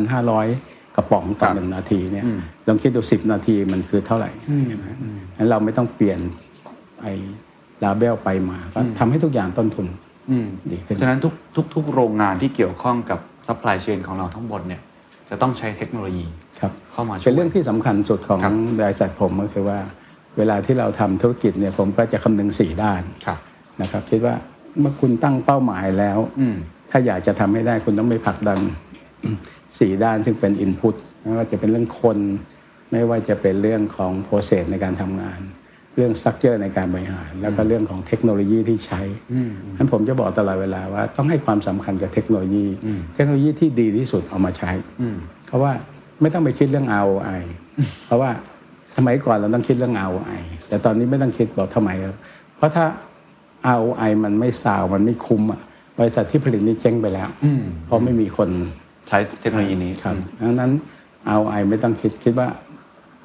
2,500 กระป๋องต่อครับหนึ่งนาทีเนี่ยลองคิดดูสิบนาทีมันคือเท่าไหร่งั้นเราไม่ต้องเปลี่ยนไอ้ label ไปมาก็ทำให้ทุกอย่างต้นทุนอืมดีขึ้นฉะนั้นทุกทุกทุกโรงงานที่เกี่ยวข้องกับ supply chain ของเราทั้งหมดเนี่ยจะต้องใช้เทคโนโลยีครับเข้ามาช่วยเป็นเรื่องที่สำคัญสุดของครับบริษัทผมก็คือว่า เวลาที่เราทำธุรกิจเนี่ยผมก็จะคำนึงสี่ด้านครับนะครับคิดว่าเมื่อคุณตั้งเป้าหมายแล้วอืมถ้าอยากจะทำให้ได้คุณต้องไปผลักดัน สี่ด้านซึ่งเป็น input ไม่ว่าจะเป็นเรื่องคน ไม่ว่าจะเป็นเรื่องของ process ในการทำงาน เรื่อง structure ในการบริหาร แล้วก็เรื่องของเทคโนโลยีที่ใช้ฉะนั้นผมจะบอกตลอดเวลาว่าต้องให้ความสำคัญกับเทคโนโลยี เทคโนโลยีที่ดีที่สุดเอามาใช้เพราะว่าไม่ต้องไปคิดเรื่อง ROI เพราะว่าสมัยก่อนเราต้องคิดเรื่อง ROI แต่ตอนนี้ไม่ต้องคิดบอกทำไมครับเพราะถ้า ROI มันไม่สาวมันไม่คุ้มอะบริษัทที่ผลิตนี่เจ๊งไปแล้วเพราะไม่มีคนใช้เทคโนโลยีนี้ครับดังนั้น ROI ไม่ต้องคิดคิดว่า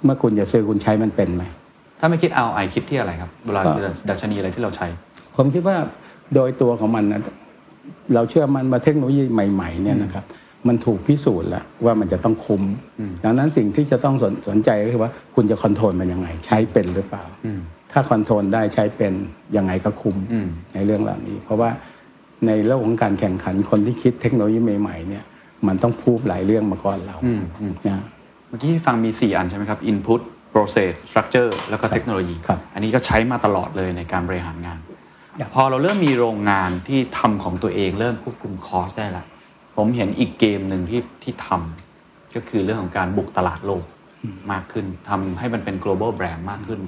เมื่อคุณจะซื้อคุณใช้มันเป็นไหมถ้าไม่คิด ROI คิดที่อะไรครับเวลาก็ดัชนีอะไรที่เราใช้ ผมคิดว่าโดยตัวของมันนะเราเชื่อมันว่าเทคโนโลยีใหม่ๆเนี่ยนะครับมันถูกพิสูจน์แล้วว่ามันจะต้องคุ้มดังนั้นสิ่งที่จะต้องสนสนใจก็คือว่าคุณจะ control มันยังไง ใช้เป็นหรือเปล่า ถ้า control ได้ใช้เป็นยังไงก็คุ้มอืมในเรื่องเหล่านี้ เพราะว่าในโลกของการแข่งขันคนที่คิดเทคโนโลยีใหม่ๆเนี่ย มันต้องพูดหลายเรื่องมาก่อนเรานะเมื่อกี้ฟังมี 4 อันใช่ไหมครับ Input Process Structure แล้วก็เทคโนโลยีครับอันนี้ก็ใช้มาตลอดเลยในการบริหารงานครับพอเราเริ่มมีโรงงานที่ทำของตัวเองเริ่มควบคุมคอสได้ละผมเห็นอีกเกมหนึ่งที่ที่ทำก็คือเรื่องของการบุกตลาดโลกมากขึ้นทำให้มันเป็น global brand มากขึ้น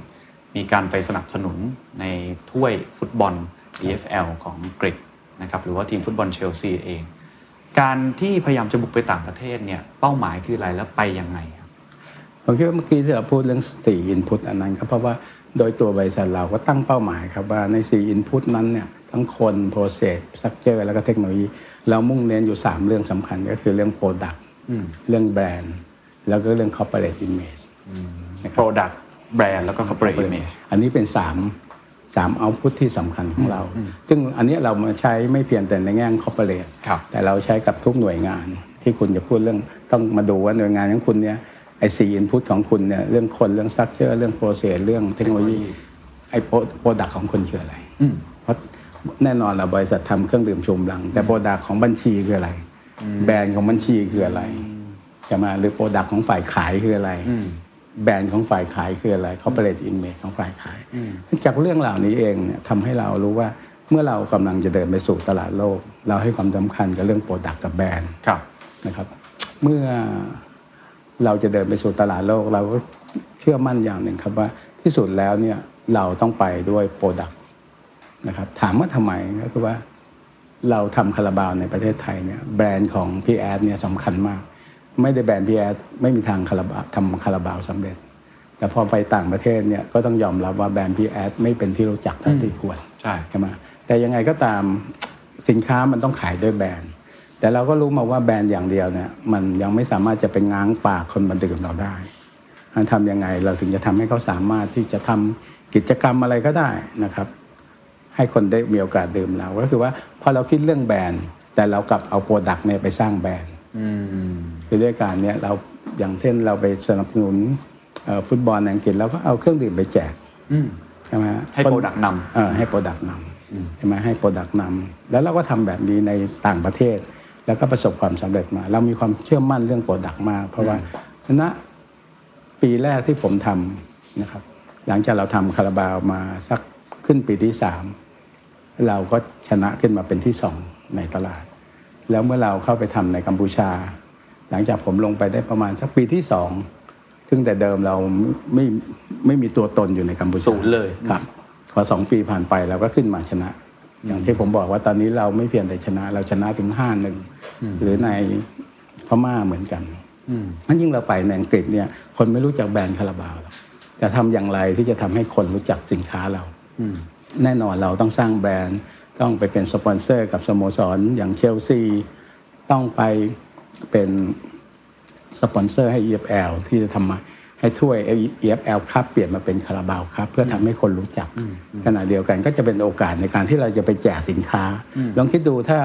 มีการไปสนับสนุนในถ้วยฟุตบอล EFL ของอังกฤษนะครับหรือว่าทีมฟุตบอลเชลซีเอง การที่พยายามจะบุกไปต่างประเทศเนี่ยเป้าหมายคืออะไรแล้วไปยังไงครับผมคิดว่าเมื่อกี้ที่เราพูดเรื่องสี่ input อันนั้นครับเพราะว่าโดยตัวบริษัทเราก็ตั้งเป้าหมายครับว่าในสี่ input นั้นเนี่ยทั้งคน process structure แล้วก็เทคโนโลยี เรามุ่งเน้นอยู่ 3 เรื่องสำคัญก็คือเรื่อง product เรื่องแบรนด์แล้วก็เรื่อง corporate image Product Brand แล้วก็ Corporate Image อันนี้เป็นสาม สาม output ที่สำคัญของเรา ซึ่งอันนี้เรามาใช้ไม่เพียงแต่ในแง่ของ corporate ครับแต่เราใช้กับทุกหน่วยงาน ที่คุณจะพูดเรื่องต้องมาดูว่าหน่วยงานของคุณเนี่ยไอ้สี่ input ของคุณเนี่ยเรื่องคนเรื่อง structure เรื่อง process เรื่องเทคโนโลยีไอ้ product ของคุณคืออะไรเพราะแน่นอนเราบริษัททำเครื่องดื่มชูกำลัง แต่ product ของบัญชีคืออะไร แบรนด์ของบัญชีคืออะไร จะมาหรือ product ของฝ่ายขายคืออะไร แบรนด์ของฝ่ายขายคืออะไร corporate image ของฝ่ายขาย จากเรื่องเหล่านี้เองเนี่ยทำให้เรารู้ว่าเมื่อเรากำลังจะเดินไปสู่ตลาดโลก เราให้ความสำคัญกับเรื่อง product กับแบรนด์ครับนะครับ เมื่อเราจะเดินไปสู่ตลาดโลก เราก็เชื่อมั่นอย่างหนึ่งครับว่าที่สุดแล้วเนี่ยเราต้องไปด้วย product นะครับ ถามว่าทำไมก็คือว่าเราทำคาราบาวในประเทศไทยเนี่ยแบรนด์ของพี่แอดเนี่ยสำคัญมาก ไม่ได้แบรนด์พี่แอดไม่มีทางคาราบาวทำคาราบาวสำเร็จ แต่พอไปต่างประเทศเนี่ยก็ต้องยอมรับว่าแบรนด์พี่แอดไม่เป็นที่รู้จักเท่าที่ควรใช่ใช่ไหมแต่ยังไงก็ตามสินค้ามันต้องขายด้วยแบรนด์แต่เราก็รู้มาว่าแบรนด์อย่างเดียวเนี่ยมันยังไม่สามารถจะไปง้างปากคนมาดื่มเราได้มันทำยังไงเราถึงจะทำให้เขาสามารถที่จะทำกิจกรรมอะไรก็ได้นะครับ ให้คนได้มีโอกาสดื่มเรา ก็คือว่าพอเราคิดเรื่องแบรนด์ แต่เรากลับเอา product เนี่ยไปสร้างแบรนด์ คือด้วยการเนี่ยเราอย่างเช่นเราไปสนับสนุนเอ่อฟุตบอลในอังกฤษเราก็เอาเครื่องดื่มไปแจกใช่ไหมฮะให้คน Product นำเออให้ product นำใช่ไหมให้ product นำแล้วเราก็ทำแบบนี้ในต่างประเทศ แล้วก็ประสบความสำเร็จมา เรามีความเชื่อมั่นเรื่อง product มากเพราะว่าณปีแรกที่ผมทำนะครับ หลังจากเราทำคาราบาวมาสักขึ้นปีที่สามเราก็ชนะขึ้นมาเป็นที่สองในตลาด แล้วเมื่อเราเข้าไปทำในกัมพูชา หลังจากผมลงไปได้ประมาณสักปีที่สองซึ่งแต่เดิมเราไม่ไม่มีตัวตนอยู่ในกัมพูชาศูนย์เลยครับพอสองปีผ่านไปเราก็ขึ้นมาชนะ อย่างที่ผมบอกว่าตอนนี้เราไม่เพียงแต่ชนะ เราชนะถึงห้าหนึ่งหรือในพม่าเหมือนกันนั่นยิ่งเราไปในอังกฤษเนี่ย คนไม่รู้จักแบรนด์คาราบาวหรอกจะทำอย่างไรที่จะทำให้คนรู้จักสินค้าเราแน่นอนเราต้องสร้างแบรนด์ ต้องไปเป็นสปอนเซอร์กับสโมสร อย่างเชลซี ต้องไป เป็นสปอนเซอร์ให้ EFL ที่จะทำมาให้ถ้วย EFL ครับเปลี่ยนมาเป็นคาราบาวครับเพื่อทำให้คนรู้จักขณะเดียวกันก็จะเป็นโอกาสในการที่เราจะไปแจกสินค้า ลองคิดดูถ้า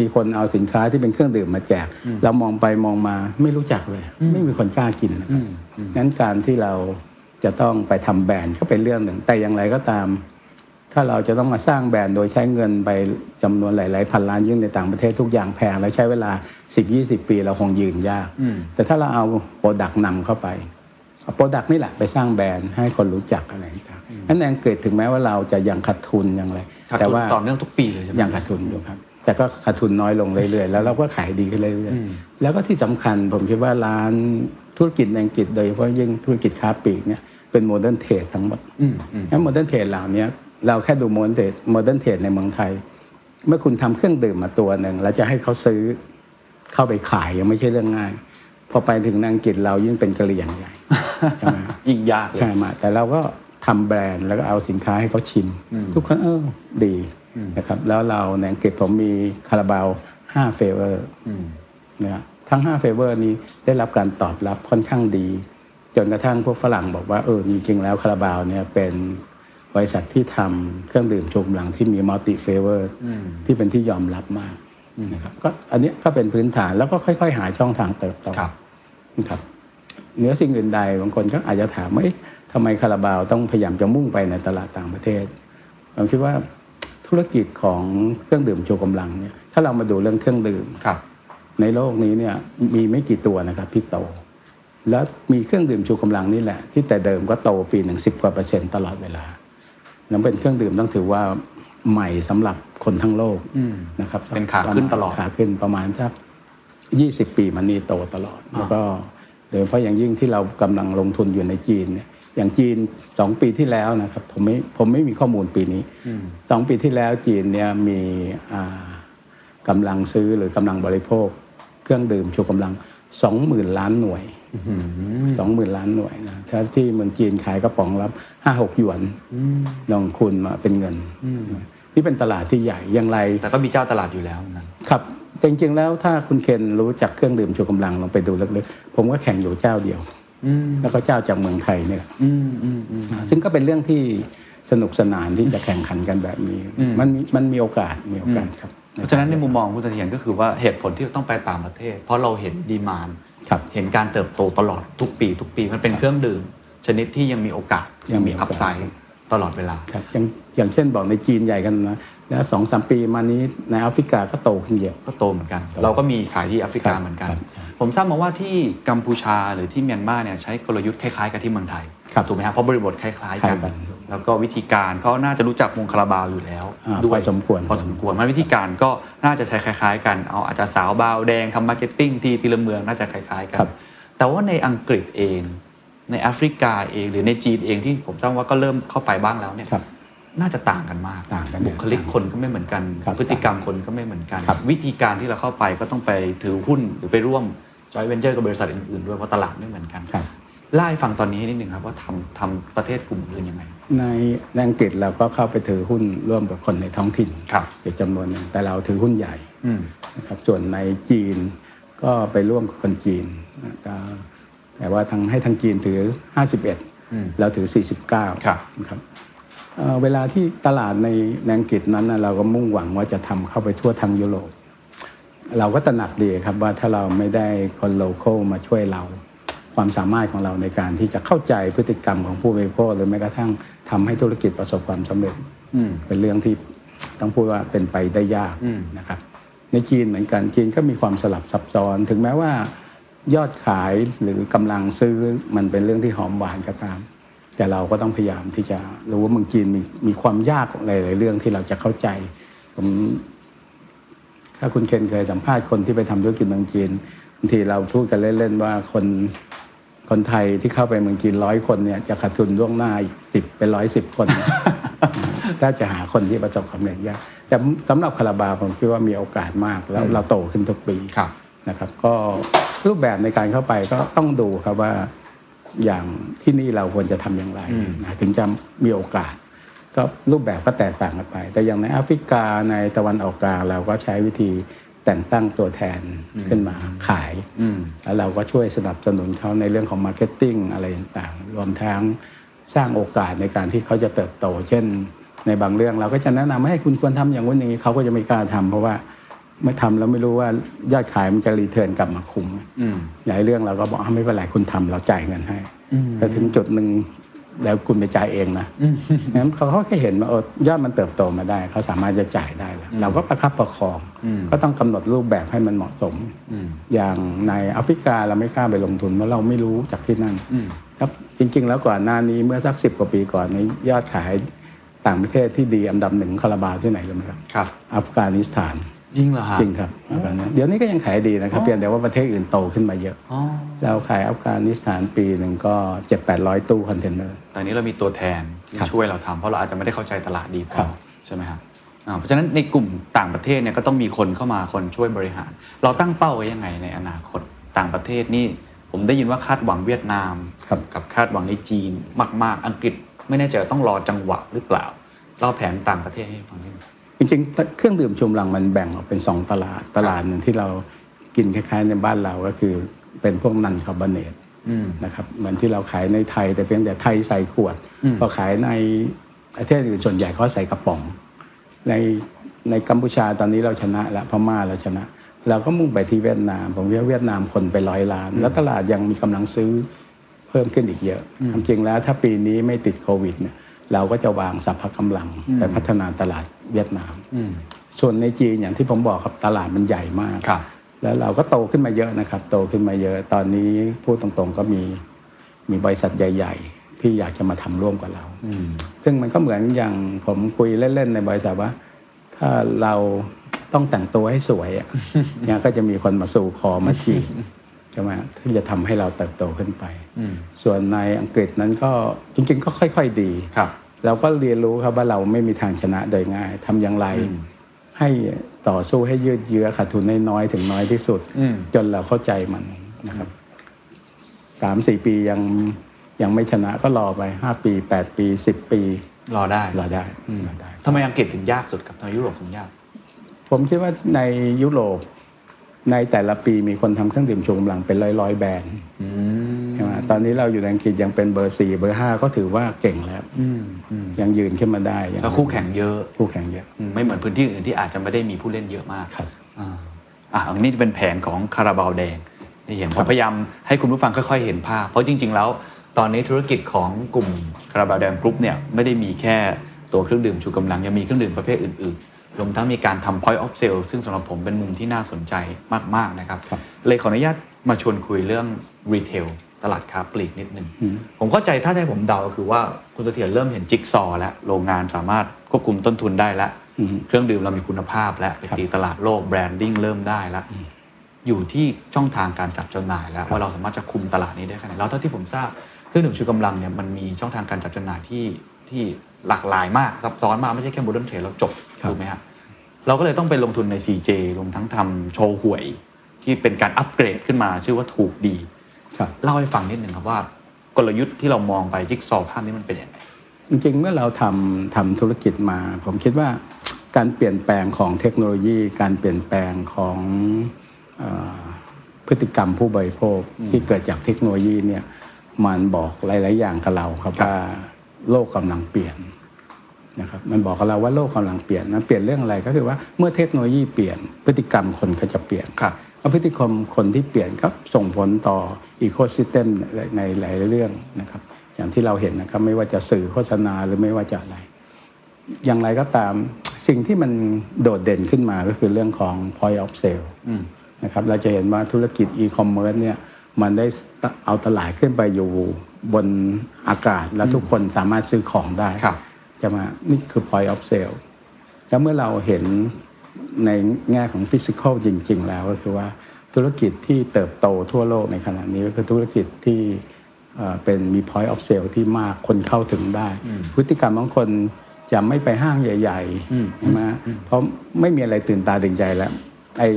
มีคนเอาสินค้าที่เป็นเครื่องดื่มมาแจก เรามองไปมองมาไม่รู้จักเลย ไม่มีคนกล้ากินนะครับงั้นการที่เราจะต้องไปทำแบรนด์ก็เป็นเรื่องหนึ่งแต่อย่างไรก็ตาม ถ้าเราจะต้องมาสร้างแบรนด์โดยใช้เงินไปจำนวนหลาย ๆ พันล้านยิ่งในต่างประเทศทุกอย่างแพงแล้วใช้เวลา 10-20 ปีเราคงยืนยาก แต่ถ้าเราเอา product นำเข้าไปเอา product นี่แหละไปสร้างแบรนด์ให้คนรู้จักอะไรต่างๆนั้นในอังกฤษถึงแม้ว่าเราจะยังขาดทุนยังไรขาดแต่ทุนว่าต่อเนื่องทุกปีเลยใช่ไหยังขาดทุนอยู่ครับ แต่ก็ขาดทุนน้อยลงเรื่อย ๆ แล้วเราก็ขายดีขึ้นเรื่อยๆแล้วก็ที่สำคัญผมคิดว่าร้านธุรกิจในอังกฤษโดยเฉพาะยิ่งธุรกิจค้าปลีกเนี่ยเป็น modern trade ทั้งหมดงั้น modern trade เหล่านี้ เราแค่ดู modern trade modern trade ในเมืองไทย เมื่อคุณทำเครื่องดื่มมาตัวหนึ่งแล้วจะให้เขาซื้อเข้าไปขายยังไม่ใช่เรื่องง่าย พอไปถึงอังกฤษเรายิ่งเป็นกะเหรี่ยงใหญ่ใช่ไหมยิ่งยากเลยใช่ไหมแต่เราก็ทำแบรนด์แล้วก็เอาสินค้าให้เขาชิม ทุกคนเออดีนะครับแล้วเราในอังกฤษผมมีคาราบาว5 flavor นะทั้ง5 flavor นี้ได้รับการตอบรับค่อนข้างดี จนกระทั่งพวกฝรั่งบอกว่าเออจริงๆแล้วคาราบาวเนี่ยเป็น บริษัทที่ทำเครื่องดื่มชูกำลังที่มี multi-flavor ที่เป็นที่ยอมรับมากนะครับก็อันเนี้ยก็เป็นพื้นฐานแล้วก็ค่อย ๆ หาช่องทางเติบโตครับนะครับเหนือสิ่งอื่นใดบางคนก็อาจจะถามว่าเอ๊ะทำไมคาราบาวต้องพยายามจะมุ่งไปในตลาดต่างประเทศผมคิดว่าธุรกิจของเครื่องดื่มชูกำลังเนี่ยถ้าเรามาดูเรื่องเครื่องดื่มครับในโลกนี้เนี่ยมีไม่กี่ตัวนะครับที่โต แล้วมีเครื่องดื่มชูกำลังนี่แหละ ที่แต่เดิมก็โตปีหนึ่งสิบกว่าเปอร์เซ็นต์ตลอดเวลา แล้วเป็นเครื่องดื่มต้องถือว่าใหม่สำหรับคนทั้งโลกนะครับเป็นขาขึ้นตลอดขาขึ้นประมาณสักยี่สิบปีมันนี่โตตลอดแล้วก็โดยเฉพาะอย่างยิ่งที่เรากำลังลงทุนอยู่ในจีนเนี่ยอย่างจีนสองปีที่แล้วนะครับผมไม่ผมไม่มีข้อมูลปีนี้สองปีที่แล้วจีนเนี่ยมีอ่ากำลังซื้อหรือกำลังบริโภค เครื่องดื่มชูกำลังสองหมื่นล้านหน่วย สองหมื่นล้านหน่วยนะถ้าที่เมืองจีนขายกระป๋องละห้าหกหยวนลองคูณมาเป็นเงิน นี่เป็นตลาดที่ใหญ่อย่างไร แต่ก็มีเจ้าตลาดอยู่แล้วนะครับแต่จริงๆแล้วถ้าคุณเคนรู้จักเครื่องดื่มชูกำลังลองไปดูลึกๆผมก็แข่งอยู่เจ้าเดียวแล้วก็เจ้าจากเมืองไทยเนี่ยแหละนะซึ่งก็เป็นเรื่องที่สนุกสนานที่จะแข่งขันกันแบบนี้ มันมีมันมีโอกาสมีโอกาสครับ เพราะฉะนั้นในมุมมองคุณเสถียรก็คือว่าเหตุผลที่ต้องไปต่างประเทศ เพราะเราเห็นดีมานครับ เห็นการเติบโตตลอดทุกปี ทุกปีมันเป็นเครื่องดื่ม ชนิดที่ยังมีโอกาสยังมีมีโอกาอัสพไซด์ตลอดเวลาครับอย่างอย่างเช่นบอกในจีนใหญ่กันนะแล้วสองสามปีมานี้ในแอฟริกาก็โตขึ้นเยอะก็โตเหมือนกัน เราก็มีขายที่แอฟริกาครับเหมือนกันครับใช่ผมทราบมาว่าที่กัมพูชาหรือที่เมียนมาเนี่ยใช้กลยุทธ์คล้ายๆกับที่เมืองไทยครับถูกไหมครับเพราะบริบทคล้ายๆกันคล้ายกัน แล้วก็วิธีการเขาน่าจะรู้จักวงคาราบาวอยู่แล้วอ่าด้วยพอสมควรพอสมควรมันวิธีการก็น่าจะใช้คล้าย ๆ กันเอาอาจจะสาวบาวแดงทำ marketing ที่ทีละเมืองน่าจะคล้ายๆกันครับแต่ว่าในอังกฤษเองในแอฟริกาเองหรือในจีนเองที่ผมทราบว่าก็เริ่มเข้าไปบ้างแล้วเนี่ยครับน่าจะต่างกันมากต่างกันบุคลิกคนก็ไม่เหมือนกันครับพฤติกรรมคนก็ไม่เหมือนกันครับวิธีการที่เราเข้าไปก็ต้องไปถือหุ้นหรือไปร่วมจอยเวนเจอร์กับบริษัทอื่นๆด้วยเพราะตลาดไม่เหมือนกัน ครับเล่าให้ฟังตอนนี้นิดนึงครับว่าทำทำประเทศกลุ่มอื่นยังไง ในในอังกฤษเราก็เข้าไปถือหุ้นร่วมกับคนในท้องถิ่นครับเป็นจำนวนหนึ่งแต่เราถือหุ้นใหญ่อืมนะครับส่วนในจีนก็ไปร่วมกับคนจีนนะแต่แต่ว่าทางให้ทางจีนถือ 51 เราถือ 49ครับนะครับเอ่อเวลาที่ตลาดในในอังกฤษนั้นนะเราก็มุ่งหวังว่าจะทำเข้าไปทั่วทางยุโรปเราก็ตระหนักดีครับว่าถ้าเราไม่ได้คนโลเคอลมาช่วยเรา ความสามารถของเราในการที่จะเข้าใจพฤติกรรมของผู้บริโภคหรือแม้กระทั่งทำให้ธุรกิจประสบความสำเร็จเป็นเรื่องที่ต้องพูดว่าเป็นไปได้ยากนะครับ ในจีนเหมือนกันจีนก็มีความสลับซับซ้อน ถึงแม้ว่ายอดขายหรือกำลังซื้อมันเป็นเรื่องที่หอมหวานก็ตาม แต่เราก็ต้องพยายามที่จะรู้ว่าเมืองจีนมีมีความยากหลายๆเรื่องที่เราจะเข้าใจผมถ้าคุณเคนเคยสัมภาษณ์คนที่ไปทำธุรกิจเมืองจีนบางทีเราพูดกันเล่นๆว่าคน คนไทยที่เข้าไปเมืองจีนร้อยคนเนี่ยจะขาดทุนล่วงหน้าสิบเป็นร้อยสิบคนถ้าจะหาคนที่ประสบความสำเร็จยากแต่สำหรับคาราบาวผมคิดว่ามีโอกาสมากแล้วเราโตขึ้นทุกปีครับนะครับ ก็รูปแบบในการเข้าไปก็ต้องดูครับว่าอย่างที่นี่เราควรจะทำอย่างไรนะถึงจะมีโอกาส ก็รูปแบบก็แตกต่างกันไป แต่อย่างในแอฟริกาในตะวันออกกลางเราก็ใช้วิธี แต่งตั้งตัวแทนขึ้นมาขาย แล้วเราก็ช่วยสนับสนุนเขาในเรื่องของ marketing อะไรต่างๆ รวมทั้งสร้างโอกาสในการที่เขาจะเติบโต เช่น ในบางเรื่องเราก็จะแนะนำให้คุณควรทำอย่างนู้นอย่างนี้เขาก็จะไม่กล้าทำเพราะว่าเมื่อทำแล้วไม่รู้ว่ายอดขายมันจะ return กลับมาคุ้มหลายเรื่องเราก็บอกอะไม่เป็นไรคุณทำเราจ่ายเงินให้แต่ถึงจุดหนึ่ง แล้วคุณไปจ่ายเองนะงั้นเขาเขาแค่เห็นว่าเออยอดมันเติบโตมาได้เขาสามารถจะจ่ายได้แล้วเราก็ประคับประคอง ก็ต้องกำหนดรูปแบบให้มันเหมาะสม อย่างในแอฟริกาเราไม่กล้าไปลงทุนเพราะเราไม่รู้จากที่นั่นครับจริง ๆ แล้วก่อนหน้านี้เมื่อสักสิบกว่าปีก่อนนี้ยอดขายต่างประเทศที่ดีอันดับหนึ่งคาราบาวที่ไหนรู้ไหมครับครับอัฟกานิสถาน จริงเหรอฮะจริงครับอัฟกานิสถานเดี๋ยวนี้ก็ยังขายดีนะครับเพียงแต่ว่าประเทศอื่นโตขึ้นมาเยอะอ๋อเราขายอัฟกานิสถานปีหนึ่งก็เจ็ดแปดร้อยตู้คอนเทนเนอร์ตอนนี้เรามีตัวแทนที่ครับช่วยเราทำเพราะเราอาจจะไม่ได้เข้าใจตลาดดีพอครับใช่ไหมครับอ่าเพราะฉะนั้นในกลุ่มต่างประเทศเนี่ยก็ต้องมีคนเข้ามาคนช่วยบริหาร เราตั้งเป้าไว้ยังไงในอนาคตต่างประเทศนี่ผมได้ยินว่าคาดหวังเวียดนามครับกับคาดหวังในจีนมาก ๆ อังกฤษไม่แน่ใจว่าต้องรอจังหวะหรือเปล่าเล่าแผนต่างประเทศให้ฟังนิดนึง จริงๆเครื่องดื่มชูกำลังมันแบ่งออกเป็นสองตลาดตลาดหนึ่งที่เรากินคล้ายๆในบ้านเราก็คือเป็นพวกนันคาร์บอเนตนะครับเหมือนที่เราขายในไทยแต่เพียงแต่ไทยใส่ขวดพอขายในประเทศอื่นส่วนใหญ่เขาใส่กระป๋อง ในในกัมพูชาตอนนี้เราชนะแล้วพม่าเราชนะ เราก็มุ่งไปที่เวียดนาม ผมว่าเวียดนามคนไปร้อยล้าน แล้วตลาดยังมีกำลังซื้อเพิ่มขึ้นอีกเยอะความจริงแล้วถ้าปีนี้ไม่ติดโควิดเนี่ยเราก็จะวางสัพพะกำลังไปพัฒนาตลาด เวียดนามส่วนในจีนอย่างที่ผมบอกครับตลาดมันใหญ่มากครับแล้วเราก็โตขึ้นมาเยอะนะครับ โตขึ้นมาเยอะ ตอนนี้พูดตรงๆก็มีมีบริษัทใหญ่ ๆ ที่อยากจะมาทำร่วมกับเราซึ่งมันก็เหมือนอย่างผมคุยเล่นๆในบริษัทว่า ถ้าเราต้องแต่งตัวให้สวยอะเนี่ยก็จะมีคนมาสู่คอมาจีบใช่ไหมที่จะทำให้เราเติบโตขึ้นไป ส่วนในอังกฤษนั้นก็จริงๆก็ค่อย ๆดีครับ เราก็เรียนรู้ครับว่าเราไม่มีทางชนะโดยง่ายทำอย่างไร ให้ต่อสู้ให้ยืดเยื้อขาดทุนน้อยๆถึงน้อยที่สุดอืมจนเราเข้าใจมันนะครับสามสี่ปียังยังไม่ชนะก็รอไปห้าปีแปดปีสิบปี รอได้รอได้รอได้ทำไมอังกฤษถึงยากสุดกับทำไมยุโรปถึงยาก ผมคิดว่าในยุโรปในแต่ละปีมีคนทำเครื่องดื่มชูกำลังเป็นร้อยๆแบรนด์ใช่ไหม ตอนนี้เราอยู่ในอังกฤษยังเป็นเบอร์สี่เบอร์ห้าก็ถือว่าเก่งแล้วยังยืนขึ้นมาได้ยังแล้วคู่แข่งเยอะคู่แข่งเยอะอืมไม่เหมือนพื้นที่อื่นที่อาจจะไม่ได้มีผู้เล่นเยอะมากครับอ่าอ่าอันนี้เป็นแผนของคาราบาวแดงที่เห็นผมพยายามให้คุณผู้ฟังค่อยๆเห็นภาพ เพราะจริง ๆ แล้ว ตอนนี้ธุรกิจของกลุ่มคาราบาวแดงกรุ๊ปเนี่ยไม่ได้มีแค่ตัวเครื่องดื่มชูกำลังยังมีเครื่องดื่มประเภทอื่นๆรวมทั้งมีการทำ point of sale ซึ่งสำหรับผมเป็นมุมที่น่าสนใจมากๆนะครับครับเลยขออนุญาตมาชวนคุยเรื่อง retail ตลาดค้าปลีกนิดนึง ผมเข้าใจถ้าให้ผมเดาคือว่าคุณเสถียรเริ่มเห็นจิ๊กซอว์แล้ว โรงงานสามารถควบคุมต้นทุนได้แล้ว เครื่องดื่มเรามีคุณภาพแล้วไปตีตลาดโลก branding เริ่มได้แล้ว อยู่ที่ช่องทางการจัดจำหน่ายแล้วว่าเราสามารถจะคุมตลาดนี้ได้ขนาดไหนแล้วเท่าที่ผมทราบเครื่องดื่มชูกำลังเนี่ยมันมีช่องทางการจัดจำหน่ายที่ที่หลากหลายมากซับซ้อนมากไม่ใช่แค่ modern trade แล้วจบครับถูกไหมครับเราก็เลยต้องไปลงทุนใน CJ รวมทั้งทำโชห่วยที่เป็นการอัปเกรดขึ้นมาชื่อว่าถูกดีครับ เล่าให้ฟังนิดหนึ่งครับว่ากลยุทธ์ที่เรามองไปจิ๊กซอว์ภาพนี้มันเป็นยังไงจริงๆ เมื่อเราทำทำธุรกิจมา ผมคิดว่าการเปลี่ยนแปลงของเทคโนโลยี การเปลี่ยนแปลงของเออพฤติกรรมผู้บริโภคที่เกิดจากเทคโนโลยีเนี่ยมันบอกหลาย ๆ อย่างกับเราครับว่าโลกกำลังเปลี่ยนนะครับมันบอกกับเราว่าโลกกำลังเปลี่ยนนะเปลี่ยนเรื่องอะไรก็คือว่าเมื่อเทคโนโลยีเปลี่ยนพฤติกรรมคนก็จะเปลี่ยนครับแล้ว พฤติกรรมคนที่เปลี่ยนก็ส่งผลต่ออีโคซิสเต็มในหลายเรื่องนะครับ อย่างที่เราเห็นนะครับไม่ว่าจะสื่อโฆษณาหรือไม่ว่าจะอะไร อย่างไรก็ตามสิ่งที่มันโดดเด่นขึ้นมาก็คือเรื่องของ point of sale นะครับเราจะเห็นว่าธุรกิจอีคอมเมิร์ซเนี่ยมันได้เอาตลาดขึ้นไปอยู่บนอากาศแล้วทุกคนสามารถซื้อของได้ครับใช่ไหมนี่คือ point of sale แล้วเมื่อเราเห็น ในแง่ของ physical จริง ๆ แล้วก็คือว่าธุรกิจที่เติบโตทั่วโลกในขณะนี้ก็คือธุรกิจที่เอ่อเป็นมี point of sale ที่มากคนเข้าถึงได้ พฤติกรรมของคนจะไม่ไปห้างใหญ่ๆใช่ไหมเพราะไม่มีอะไรตื่นตาตื่นใจแล้วไอ้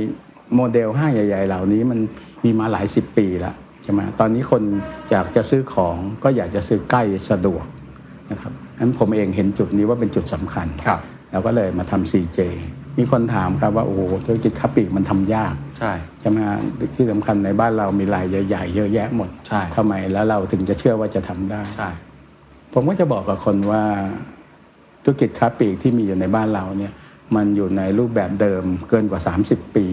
โมเดลห้างใหญ่ ๆ เหล่านี้มันมีมาหลายสิบปีแล้วใช่ไหมตอนนี้คนอยากจะซื้อของก็อยากจะซื้อใกล้สะดวกนะครับงั้นผมเองเห็นจุดนี้ว่าเป็นจุดสำคัญครับเราก็เลยมาทำ CJ มีคนถามครับว่าโอ้โหธุรกิจค้าปลีกมันทำยากใช่ใช่ไหมฮะที่สำคัญในบ้านเรามีรายใหญ่ๆเยอะแยะหมดใช่ทำไมแล้วเราถึงจะเชื่อว่าจะทำได้ใช่ผมก็จะบอกกับคนว่าธุรกิจค้าปลีกที่มีอยู่ในบ้านเราเนี่ยมันอยู่ในรูปแบบเดิมเกินกว่า 30 ปี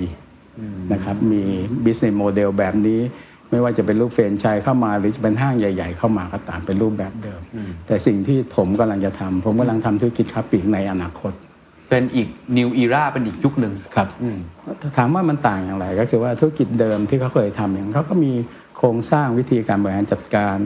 นะครับมี business model แบบนี้ไม่ว่าจะเป็นรูปเฟรนไชายเข้ามาหรือจะเป็นห้างใหญ่ ๆ เข้ามาก็ตามเป็นรูปแบบเดิม แต่สิ่งที่ผมกำลังจะทำผมกำลังทำธุรกิจค้าปลีกในอนาคต เป็นอีก new era เป็นอีกยุคหนึ่งครับถามว่ามันต่างอย่างไรก็คือว่าธุรกิจเดิมที่เขาเคยทำอย่างเขาก็มีโครงสร้างวิธีการบริหารจัดการ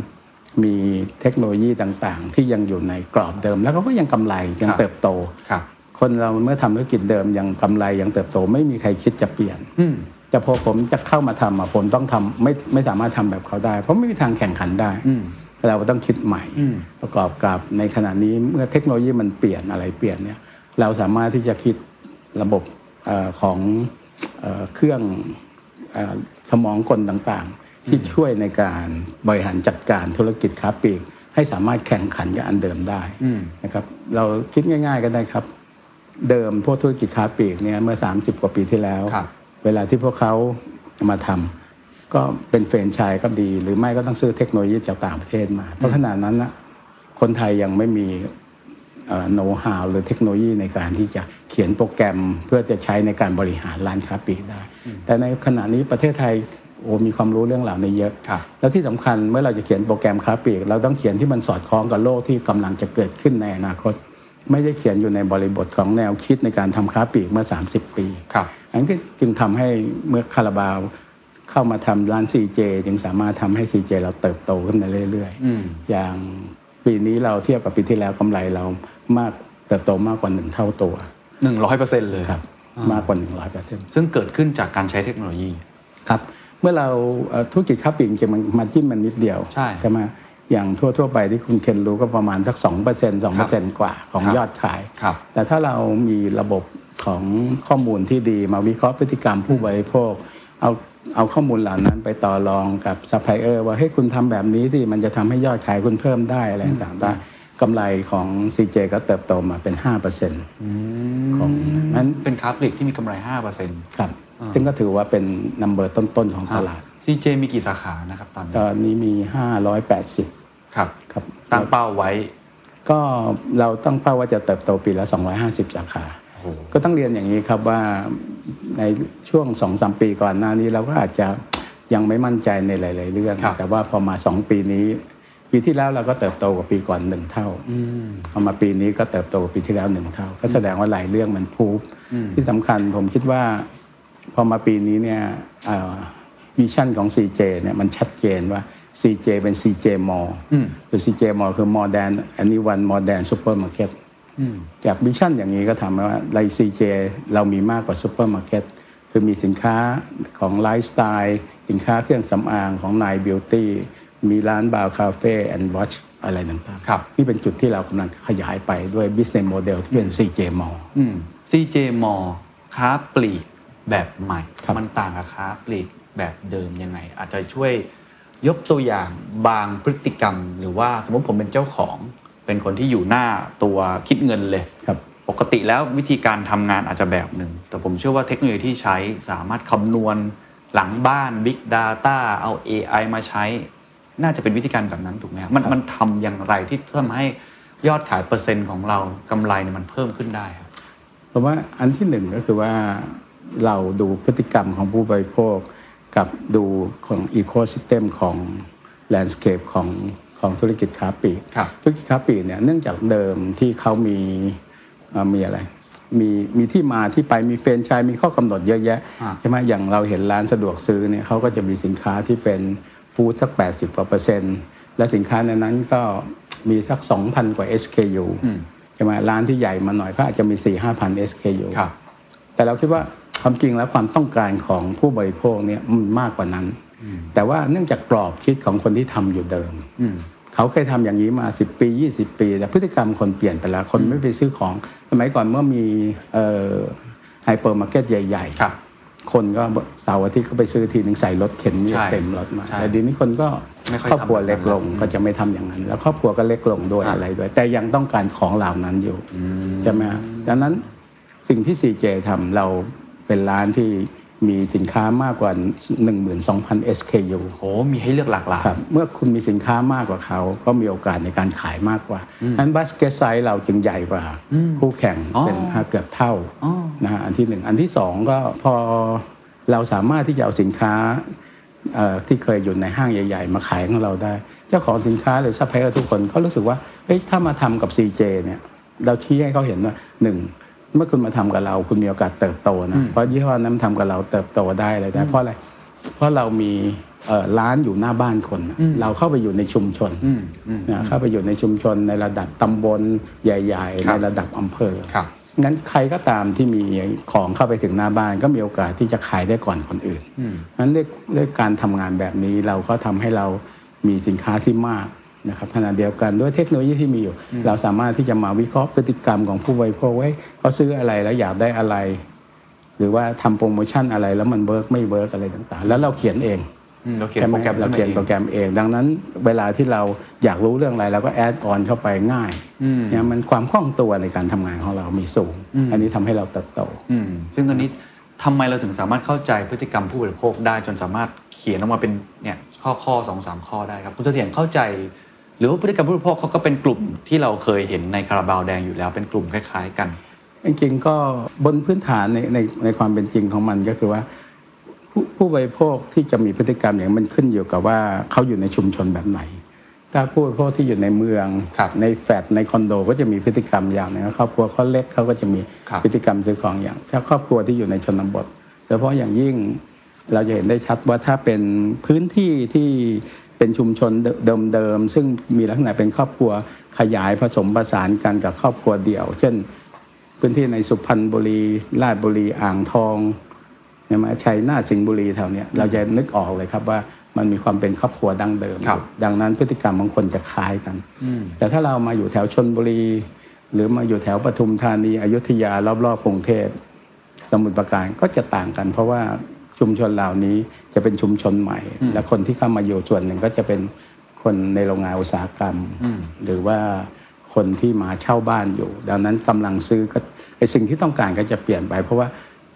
มีเทคโนโลยีต่างๆ ที่ยังอยู่ในกรอบเดิม แล้วเขาก็ยังกำไรยังครับเติบโตครับคนเราเมื่อทำธุรกิจเดิมยังกำไรยังเติบโต ไม่มีใครคิดจะเปลี่ยนอืมแต่พอผมจะเข้ามาทำอะผมต้องทำไม่ไม่สามารถทำแบบเขาได้ เพราะไม่มีทางแข่งขันได้อืมเราก็ต้องคิดใหม่อืมประกอบกับในขณะนี้เมื่อเทคโนโลยีมันเปลี่ยนอะไรเปลี่ยนเนี่ย เราสามารถที่จะคิดระบบเออของเออเครื่องเออสมองกลต่างๆ ที่ช่วยในการบริหารจัดการธุรกิจค้าปลีกให้สามารถแข่งขันกับอันเดิมได้อืมนะครับเราคิดง่าย ๆก็ได้ครับ เดิมพวกธุรกิจค้าปลีกเนี่ยเมื่อ 30 กว่าปีที่แล้วครับเวลาที่พวกเขามาทำก็เป็นเฟรนไชส์ก็ดี หรือไม่ก็ต้องซื้อเทคโนโลยีจากต่างประเทศมา เพราะขณะนั้นนะคนไทยยังไม่มี โน้ตฮาวหรือเทคโนโลยีในการที่จะเขียนโปรแกรมเพื่อจะใช้ในการบริหารร้านค้าปลีกได้ แต่ในขณะนี้ประเทศไทยโอ้มีความรู้เรื่องเหล่านี้เยอะครับแล้วที่สำคัญเมื่อเราจะเขียนโปรแกรมค้าปลีก เราต้องเขียนที่มันสอดคล้องกับโลกที่กำลังจะเกิดขึ้นในอนาคต ไม่ได้เขียนอยู่ในบริบทของแนวคิดในการทำค้าปลีกเมื่อ 30 ปีครับอันนี้จึงทำให้เมื่อคาราบาวเข้ามาทำร้าน CJ จึงสามารถทำให้ CJ เราเติบโตขึ้นมาเรื่อยอืมๆอย่างปีนี้เราเทียบกับปีที่แล้วกำไรเรา มากเติบโตมากกว่าหนึ่งเท่าตัวหนึ่งร้อยเปอร์เซ็นต์เลยครับมากกว่า100เปอร์เซ็นต์ซึ่งเกิดขึ้นจากการใช้เทคโนโลยีครับเมื่อเราเอ่อธุรกิจค้าปลีกจริงๆมันมาจิ้มมันนิดเดียวใช่ไหมอย่างทั่วๆไปที่คุณเคนรู้ก็ประมาณสัก2% 2%กว่าของครับยอดขายครับแต่ถ้าเรามีระบบของข้อมูลที่ดีมาวิเคราะห์พฤติกรรมผู้บริโภค เอาเอาข้อมูลเหล่านั้นไปต่อรองกับซัพพลายเออร์ว่าเฮ้ยคุณทำแบบนี้ที่มันจะทำให้ยอดขายคุณเพิ่มได้อะไรต่างๆได้ กำไรของ CJ ก็เติบโตมาเป็น 5%ของนั้นเป็นค้าปลีกที่มีกำไรห้าเปอร์เซ็นต์ครับ ซึ่งก็ถือว่าเป็นนัมเบอร์ต้น ๆ ของตลาดซีเจมีกี่สาขานะครับตอนนี้ตอนนี้มี 580 ครับครับตั้งเป้าไว้ ก็เราตั้งเป้าว่าจะเติบโตปีละ 250 สาขาโอ้โหก็ต้องเรียนอย่างนี้ครับว่าในช่วง2อสปีก่อนหน้านี้เราก็อาจจะยังไม่มั่นใจในหลาย ๆ เรื่องครับแต่ว่าพอมา 2 ปีนี้ ปีที่แล้วเราก็เติบโตกว่าปีก่อนหนึ่งเท่าพอมาปีนี้ก็เติบโตกว่าปีที่แล้วหนึ่งเท่า ก็แสดงว่าหลายเรื่องมันพูบที่สำคัญผมคิดว่า พอมาปีนี้เนี่ย vision ของ CJ เนี่ยมันชัดเจนว่า CJ เป็น CJ More คือ CJ More คือ more than anyone more than supermarket จาก vision อย่างนี้ก็ทำให้ว่าใน CJ เรามีมากกว่าซูเปอร์มาร์เก็ตคือมีสินค้าของไลฟ์สไตล์สินค้าเครื่องสำอางของ Nine Beauty มีร้านบาวคาเฟ่ and wash อะไรต่างครับนี่เป็นจุดที่เรากำลังขยายไปด้วย business model ที่เป็น CJ Mall อืม CJ มอค้าปลีกแบบใหม่ครับมันต่างกับค้าปลีกแบบเดิมยังไง อาจจะช่วยยกตัวอย่างบางพฤติกรรม หรือว่าสมมติผมเป็นเจ้าของ เป็นคนที่อยู่หน้าตัวคิดเงินเลยครับปกติแล้ววิธีการทำงานอาจจะแบบหนึ่ง แต่ผมเชื่อว่าเทคโนโลยีที่ใช้สามารถคำนวณหลังบ้าน Big Data เอา AI มาใช้ น่าจะเป็นวิธีการแบบนั้นถูกไหมครับมันมันทำอย่างไรที่ทำให้ยอดขายเปอร์เซ็นต์ของเรากำไรเนี่ยมันเพิ่มขึ้นได้ครับเพราะว่าอันที่หนึ่งก็คือว่าเราดูพฤติกรรมของผู้บริโภค กับดูของอีโค y ิสเต็มของ landscape ของของธุรกิจค้าปลีกครับธุรกิจค้าปลีกเนี่ยเนื่องจากเดิมที่เขามีเอ่อมีอะไร มีมีที่มาที่ไปมีเฟรนไชายมีข้อกำหนดเยอะแยะอ่าใช่ไหมอย่างเราเห็นร้านสะดวกซื้อเนี่ยเขาก็จะมีสินค้าที่เป็น ฟู้ดสัก 80กว่าเปอร์เซ็นต์และสินค้าในนั้นก็มีสัก 2,000 กว่า SKU ใช่ไหมร้านที่ใหญ่มาหน่อยก็อาจจะมี 4 5 0 0 SKU ครับแต่เราคิดว่าความจริงแล้วความต้องการของผู้บริโภคเนี่ยมันมากกว่านั้น แต่ว่าเนื่องจากกรอบคิดของคนที่ทำอยู่เดิม เขาเคยทำอย่างนี้มา 10 ปี 20 ปี แต่พฤติกรรมคนเปลี่ยนไปแล้วคนไม่ไปซื้อของ สมัยก่อนเมื่อมีไฮเปอร์มาร์เก็ตใหญ่ครับ คนก็เสาร์อาทิตย์ก็ไปซื้อทีหนึ่งใส่รถเข็นเนี่ยใช่เต็มรถมา ใช่แต่เดียวนี้คนก็ไม่ค่อยครอบครัวทำแบบนั้นเล็กลงแล้วก็จะไม่ทำอย่างนั้น แล้วครอบครัวก็เล็กลงด้วยอะไรด้วย แต่ยังต้องการของเหล่านั้นอยู่ใช่ไหมฮะดังนั้นสิ่งที่ CJ ทำเราเป็นร้านที่ มีสินค้ามากกว่า 12,000 SKU โหมีให้เลือกหลากหลายครับเมื่อคุณมีสินค้ามากกว่าเขา ก็มีโอกาสในการขายมากกว่านั้น basket size เราจึงใหญ่กว่าคู่แข่งอ๋อเป็นห้าเกือบเท่าอ๋อนะฮะอันที่หนึ่งอันที่สองก็พอเราสามารถที่จะเอาสินค้าเอ่อที่เคยอยู่ในห้างใหญ่ ๆ มาขายของเราได้ เจ้าของสินค้าหรือซัพพลายเออร์ทุกคนเขารู้สึกว่าเฮ้ยถ้ามาทำกับ CJ เนี่ยเราชี้ให้เขาเห็นว่าหนึ่ง เมื่อคุณมาทำกับเรา คุณมีโอกาสเติบโตนะเพราะยี่ห้อนั้นทำกับเราเติบโตได้อะไรได้เพราะอะไรเพราะเรามีเอ่อร้านอยู่หน้าบ้านคนน่ะเราเข้าไปอยู่ในชุมชนนะเข้าไปอยู่ในชุมชนในระดับตำบลใหญ่ๆครัในบระดับอำเภอครับงั้นใครก็ตามที่มีของเข้าไปถึงหน้าบ้านก็มีโอกาสที่จะขายได้ก่อนคนอื่นนั้นด้วยด้วยการทำงานแบบนี้เราก็ทำให้เรามีสินค้าที่มาก นะครับขณะเดียวกันด้วยเทคโนโลยีที่มีอยู่ เราสามารถที่จะมาวิเคราะห์พฤติกรรมของผู้บริโภคว่าเขาซื้ออะไรแล้วอยากได้อะไร หรือว่าทำโปรโมชั่นอะไรแล้วมัน work ไม่ work อะไรต่าง ๆ แล้วเราเขียนเองอืมเราเขียนใช่ไหโปรแกรมเราเขียนโปรแกรมเอง ดังนั้นเวลาที่เราอยากรู้เรื่องอะไรเราก็ add-on เข้าไปง่ายเนี่ยมันความคล่องตัวในการทำงานของเรามีสูง อันนี้ทำให้เราเติบโตอืมซึ่งตอนนี้ทำไมเราถึงสามารถเข้าใจพฤติกรรมผู้บริโภคได้จนสามารถเขียนออกมาเป็นเนี่ยข้อข้อสองสามข้อได้ครับคุณเสถียรเข้าใจห รือว่าพฤติกรรมผู้บริโภคเขาก็เป็นกลุ่มที่เราเคยเห็นในคาราบาวแดงอยู่แล้วเป็นกลุ่มคล้าย ๆ กัน จริงๆก็บนพื้นฐานในในในความเป็นจริงของมันก็คือว่าผู้ผู้บริโภคที่จะมีพฤติกรรมอย่างมันขึ้นอยู่กับว่าเขาอยู่ในชุมชนแบบไหน ถ้าผู้บริโภคที่อยู่ในเมืองครับในแฟลตในคอนโดก็จะมีพฤติกรรมอย่างหนึงครอบครัวเขาเล็กเขาก็จะมีครับพฤติกรรมซื้อของอย่าง ถ้าครอบครัวที่อยู่ในชนบทโดยเฉพาะอย่างยิ่งเราจะเห็นได้ชัดว่าถ้าเป็นพื้นที่ที่ เป็นชุมชนเดิมๆซึ่งมีลักษณะเป็นครอบครัวขยายผสมผสานกันกับครอบครัวเดี่ยว เช่น พื้นที่ในสุพรรณบุรีราชบุรีอ่างทองเนี่ยมาชัยนาทสิงห์บุรีแถวเนี้ยเราจะนึกออกเลยครับว่ามันมีความเป็นครอบครัวดั้งเดิมครับดังนั้นพฤติกรรมของคนจะคล้ายกัน แต่ถ้าเรามาอยู่แถวชนบุรี หรือมาอยู่แถวปทุมธานีอยุธยารอบๆกรุงเทพสมุทรปราการก็จะต่างกัน เพราะว่า ชุมชนเหล่านี้จะเป็นชุมชนใหม่ และคนที่เข้ามาอยู่ส่วนหนึ่งก็จะเป็นคนในโรงงานอุตสาหกรรม หรือว่าคนที่มาเช่าบ้านอยู่ ดังนั้นกำลังซื้อก็ไอสิ่งที่ต้องการก็จะเปลี่ยนไป เพราะว่า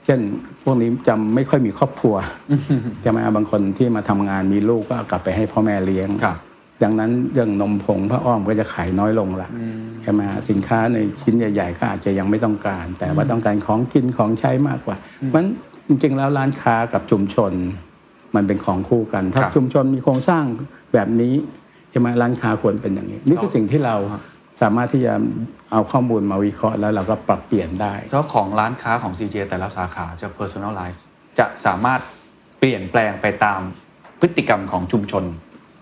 เช่นพวกนี้จะไม่ค่อยมีครอบครัวใช่ไหมบางคนที่มาทำงานมีลูกก็เอากลับไปให้พ่อแม่เลี้ยงครับดังนั้นเรื่องนมผงพระอ้อมก็จะขายน้อยลงละใช่ไหมฮะสินค้าในชิ้นใหญ่ ๆ ก็อาจจะยังไม่ต้องการ แต่ว่าต้องการของกินของใช้มากกว่ามัน จริงๆแล้วร้านค้ากับชุมชนมันเป็นของคู่กัน ถ้าครับชุมชนมีโครงสร้างแบบนี้ใช่ไหมร้านค้าควรเป็นอย่างนี้ นี่คือสิ่งที่เราสามารถที่จะเอาข้อมูลมาวิเคราะห์แล้วเราก็ปรับเปลี่ยนได้เจ้าของร้านค้าของ CJ แต่ละสาขาจะ personalize จะสามารถเปลี่ยนแปลงไปตามพฤติกรรมของชุมชน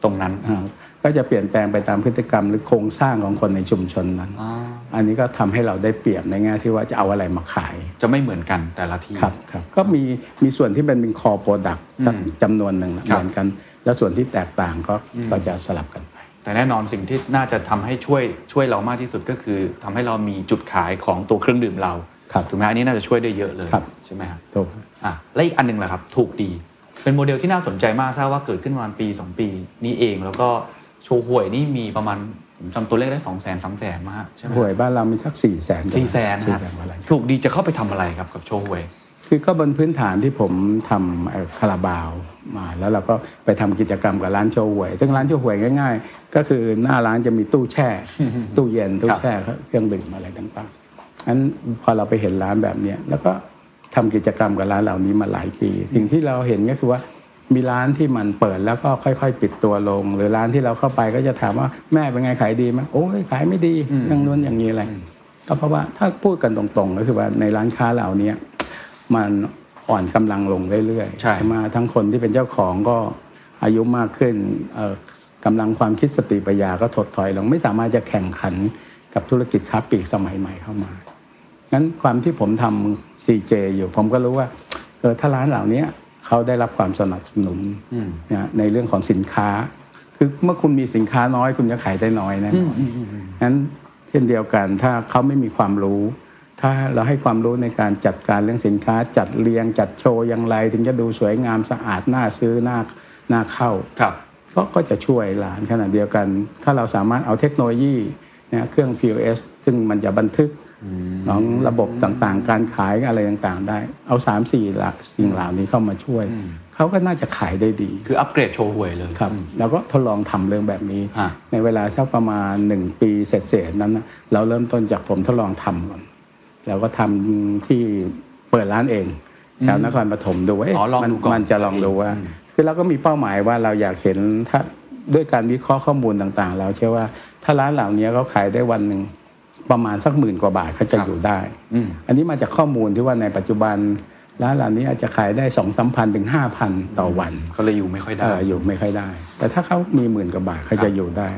ตรงนั้นอ่าก็จะเปลี่ยนแปลงไปตามพฤติกรรมหรือโครงสร้างของคนในชุมชนนั้นอั นนี้ก็ทำให้เราได้เปรียบในแง่ที่ว่าจะเอาอะไรมาขาย จะไม่เหมือนกันแต่ละที่ครับครับก็มีมีส่วนที่เป็นเป็น core product สักจำนวนหนึ่งนะครัเหบมือนกัน แล้วส่วนที่แตกต่างก็ก็จะสลับกันไป แต่แน่นอนสิ่งที่น่าจะทำให้ช่วยช่วยเรามากที่สุดก็คือทำให้เรามีจุดขายของตัวเครื่องดื่มเราครับถูกไหมอันนี้น่าจะช่วยได้เยอะเลยครับใช่ไหมครับถูกอะและอีกอันหนึ่งแหละครับ ถูกดี เป็นโมเดลที่น่าสนใจมากทราบว่าเกิดขึ้นประมาณปี 2 ปีนี้เองแล้วก็โชว์หวยนี่มีประมาณ ผมจำตัวเลขได้สองแสนสามแสนมากใช่ไหมหวยบ้านเรามีสักสี่แสนสี่แสนสี่ครับแสนอะไรถูกดีจะเข้าไปทำอะไรครับกับโชว์หวย คือก็บนพื้นฐานที่ผมทำเอ่อคาราบาวมาแล้วเราก็ไปทำกิจกรรมกับร้านโชว์หวย ซึ่งร้านโชว์หวยง่าย ๆ ก็คือหน้าร้านจะมีตู้แช่ ตู้เย็นตู้แช่เครื่องดื่มอะไรต่างๆอันพอเราไปเห็นร้านแบบเนี้ยแล้วก็ทำกิจกรรมกับร้านเหล่านี้มาหลายปี สิ่งที่เราเห็นก็คือว่า มีร้านที่มันเปิดแล้วก็ค่อยๆ ปิดตัวลง หรือร้านที่เราเข้าไปก็จะถามว่าแม่เป็นไงขายดีไหมโอ้ยขายไม่ดีอย่างนู้นอย่างนี้อะไรก็เพราะว่าถ้าพูดกันตรงๆก็คือว่าในร้านค้าเหล่านี้มันอ่อนกำลังลงเรื่อยๆใช่ไหมาทั้งคนที่เป็นเจ้าของก็อายุมากขึ้นเอ่อกำลังความคิดสติปัญญาก็ถดถอยลงไม่สามารถจะแข่งขันกับธุรกิจค้าปลีกสมัยใหม่เข้ามางั้นความที่ผมทำ CJ อยู่ผมก็รู้ว่าเออถ้าร้านเหล่านี้ เขาได้รับความสนับสนุนนะในเรื่องของสินค้า คือเมื่อคุณมีสินค้าน้อย คุณจะขายได้น้อยแน่นอนงั้นเช่นเดียวกันถ้าเขาไม่มีความรู้ ถ้าเราให้ความรู้ในการจัดการเรื่องสินค้า จัดเรียง จัดโชว์อย่างไร ถึงจะดูสวยงามสะอาดน่าซื้อน่าน่าเข้าครับก็ก็จะช่วยร้านขนาดเดียวกัน ถ้าเราสามารถเอาเทคโนโลยีนะเครื่อง POS ซึ่งมันจะบันทึก ของระบบต่างๆ การขายอะไรต่างๆ ได้ เอา3ามสี่หลักสิ่งเหล่านี้เข้ามาช่วย เขาก็น่าจะขายได้ดี คืออัปเกรดโชว์หวยเลยครับเราก็ทดลองทำเรื่องแบบนี้ฮะในเวลาสักประมาณ 1 ปีเศษๆนั้นนะเราเริ่มต้นจากผมทดลองทำก่อนเราก็ทำที่เปิดร้านเองแถวนครปฐมดูว่าเอ๊ะอ๋อลองมันดูก่อนมันจะลองดูว่า คือเราก็มีเป้าหมายว่าเราอยากเห็นถ้าด้วยการวิเคราะห์ข้อมูลต่างๆ เราเชื่อว่าถ้าร้านเหล่านี้เขาขายได้วันหนึ่ง ประมาณสักหมื่นกว่าบาทเขาจะครับอยู่ได้อืมอันนี้มาจากข้อมูลที่ว่าในปัจจุบันร้านเหล่านี้อาจจะขายได้สองสามพันถึงห้าพันต่อวันก็เลยอยู่ไม่ค่อยเอได้ออยู่ไม่ค่อยได้ แต่ถ้าเขามีหมื่นกว่าบาทเขาจะอยู่ได้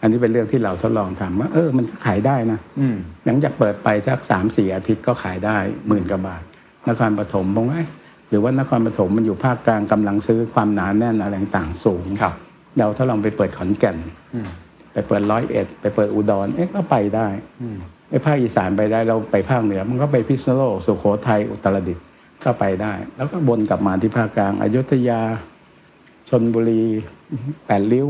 อันนี้เป็นเรื่องที่เราทดลองทำว่าเออมันก็ขายได้นะอืมหลังจากเปิดไปสักสามสี่อาทิตย์ก็ขายได้หมื่นกว่าบาทนครปฐมผมว่าเอ๊ะหรือว่านครปฐมมันอยู่ภาคกลางกำลังซื้อความหนาแน่นอะไรต่างๆสูงครับเราถ้าลองไปเปิดขอนแก่นอืม ไปเปิดร้อยเอ็ดไปเปิดอุดรเอ๊ะก็ไปได้อืมไปภาคอีสานไปได้เราไปภาคเหนือ มันก็ไปพิษณุโลกสุโขทัยอุตรดิตถ์ก็ไปได้ แล้วก็วนกลับมาที่ภาคกลางอยุธยาชนบุรีแปดริ้ว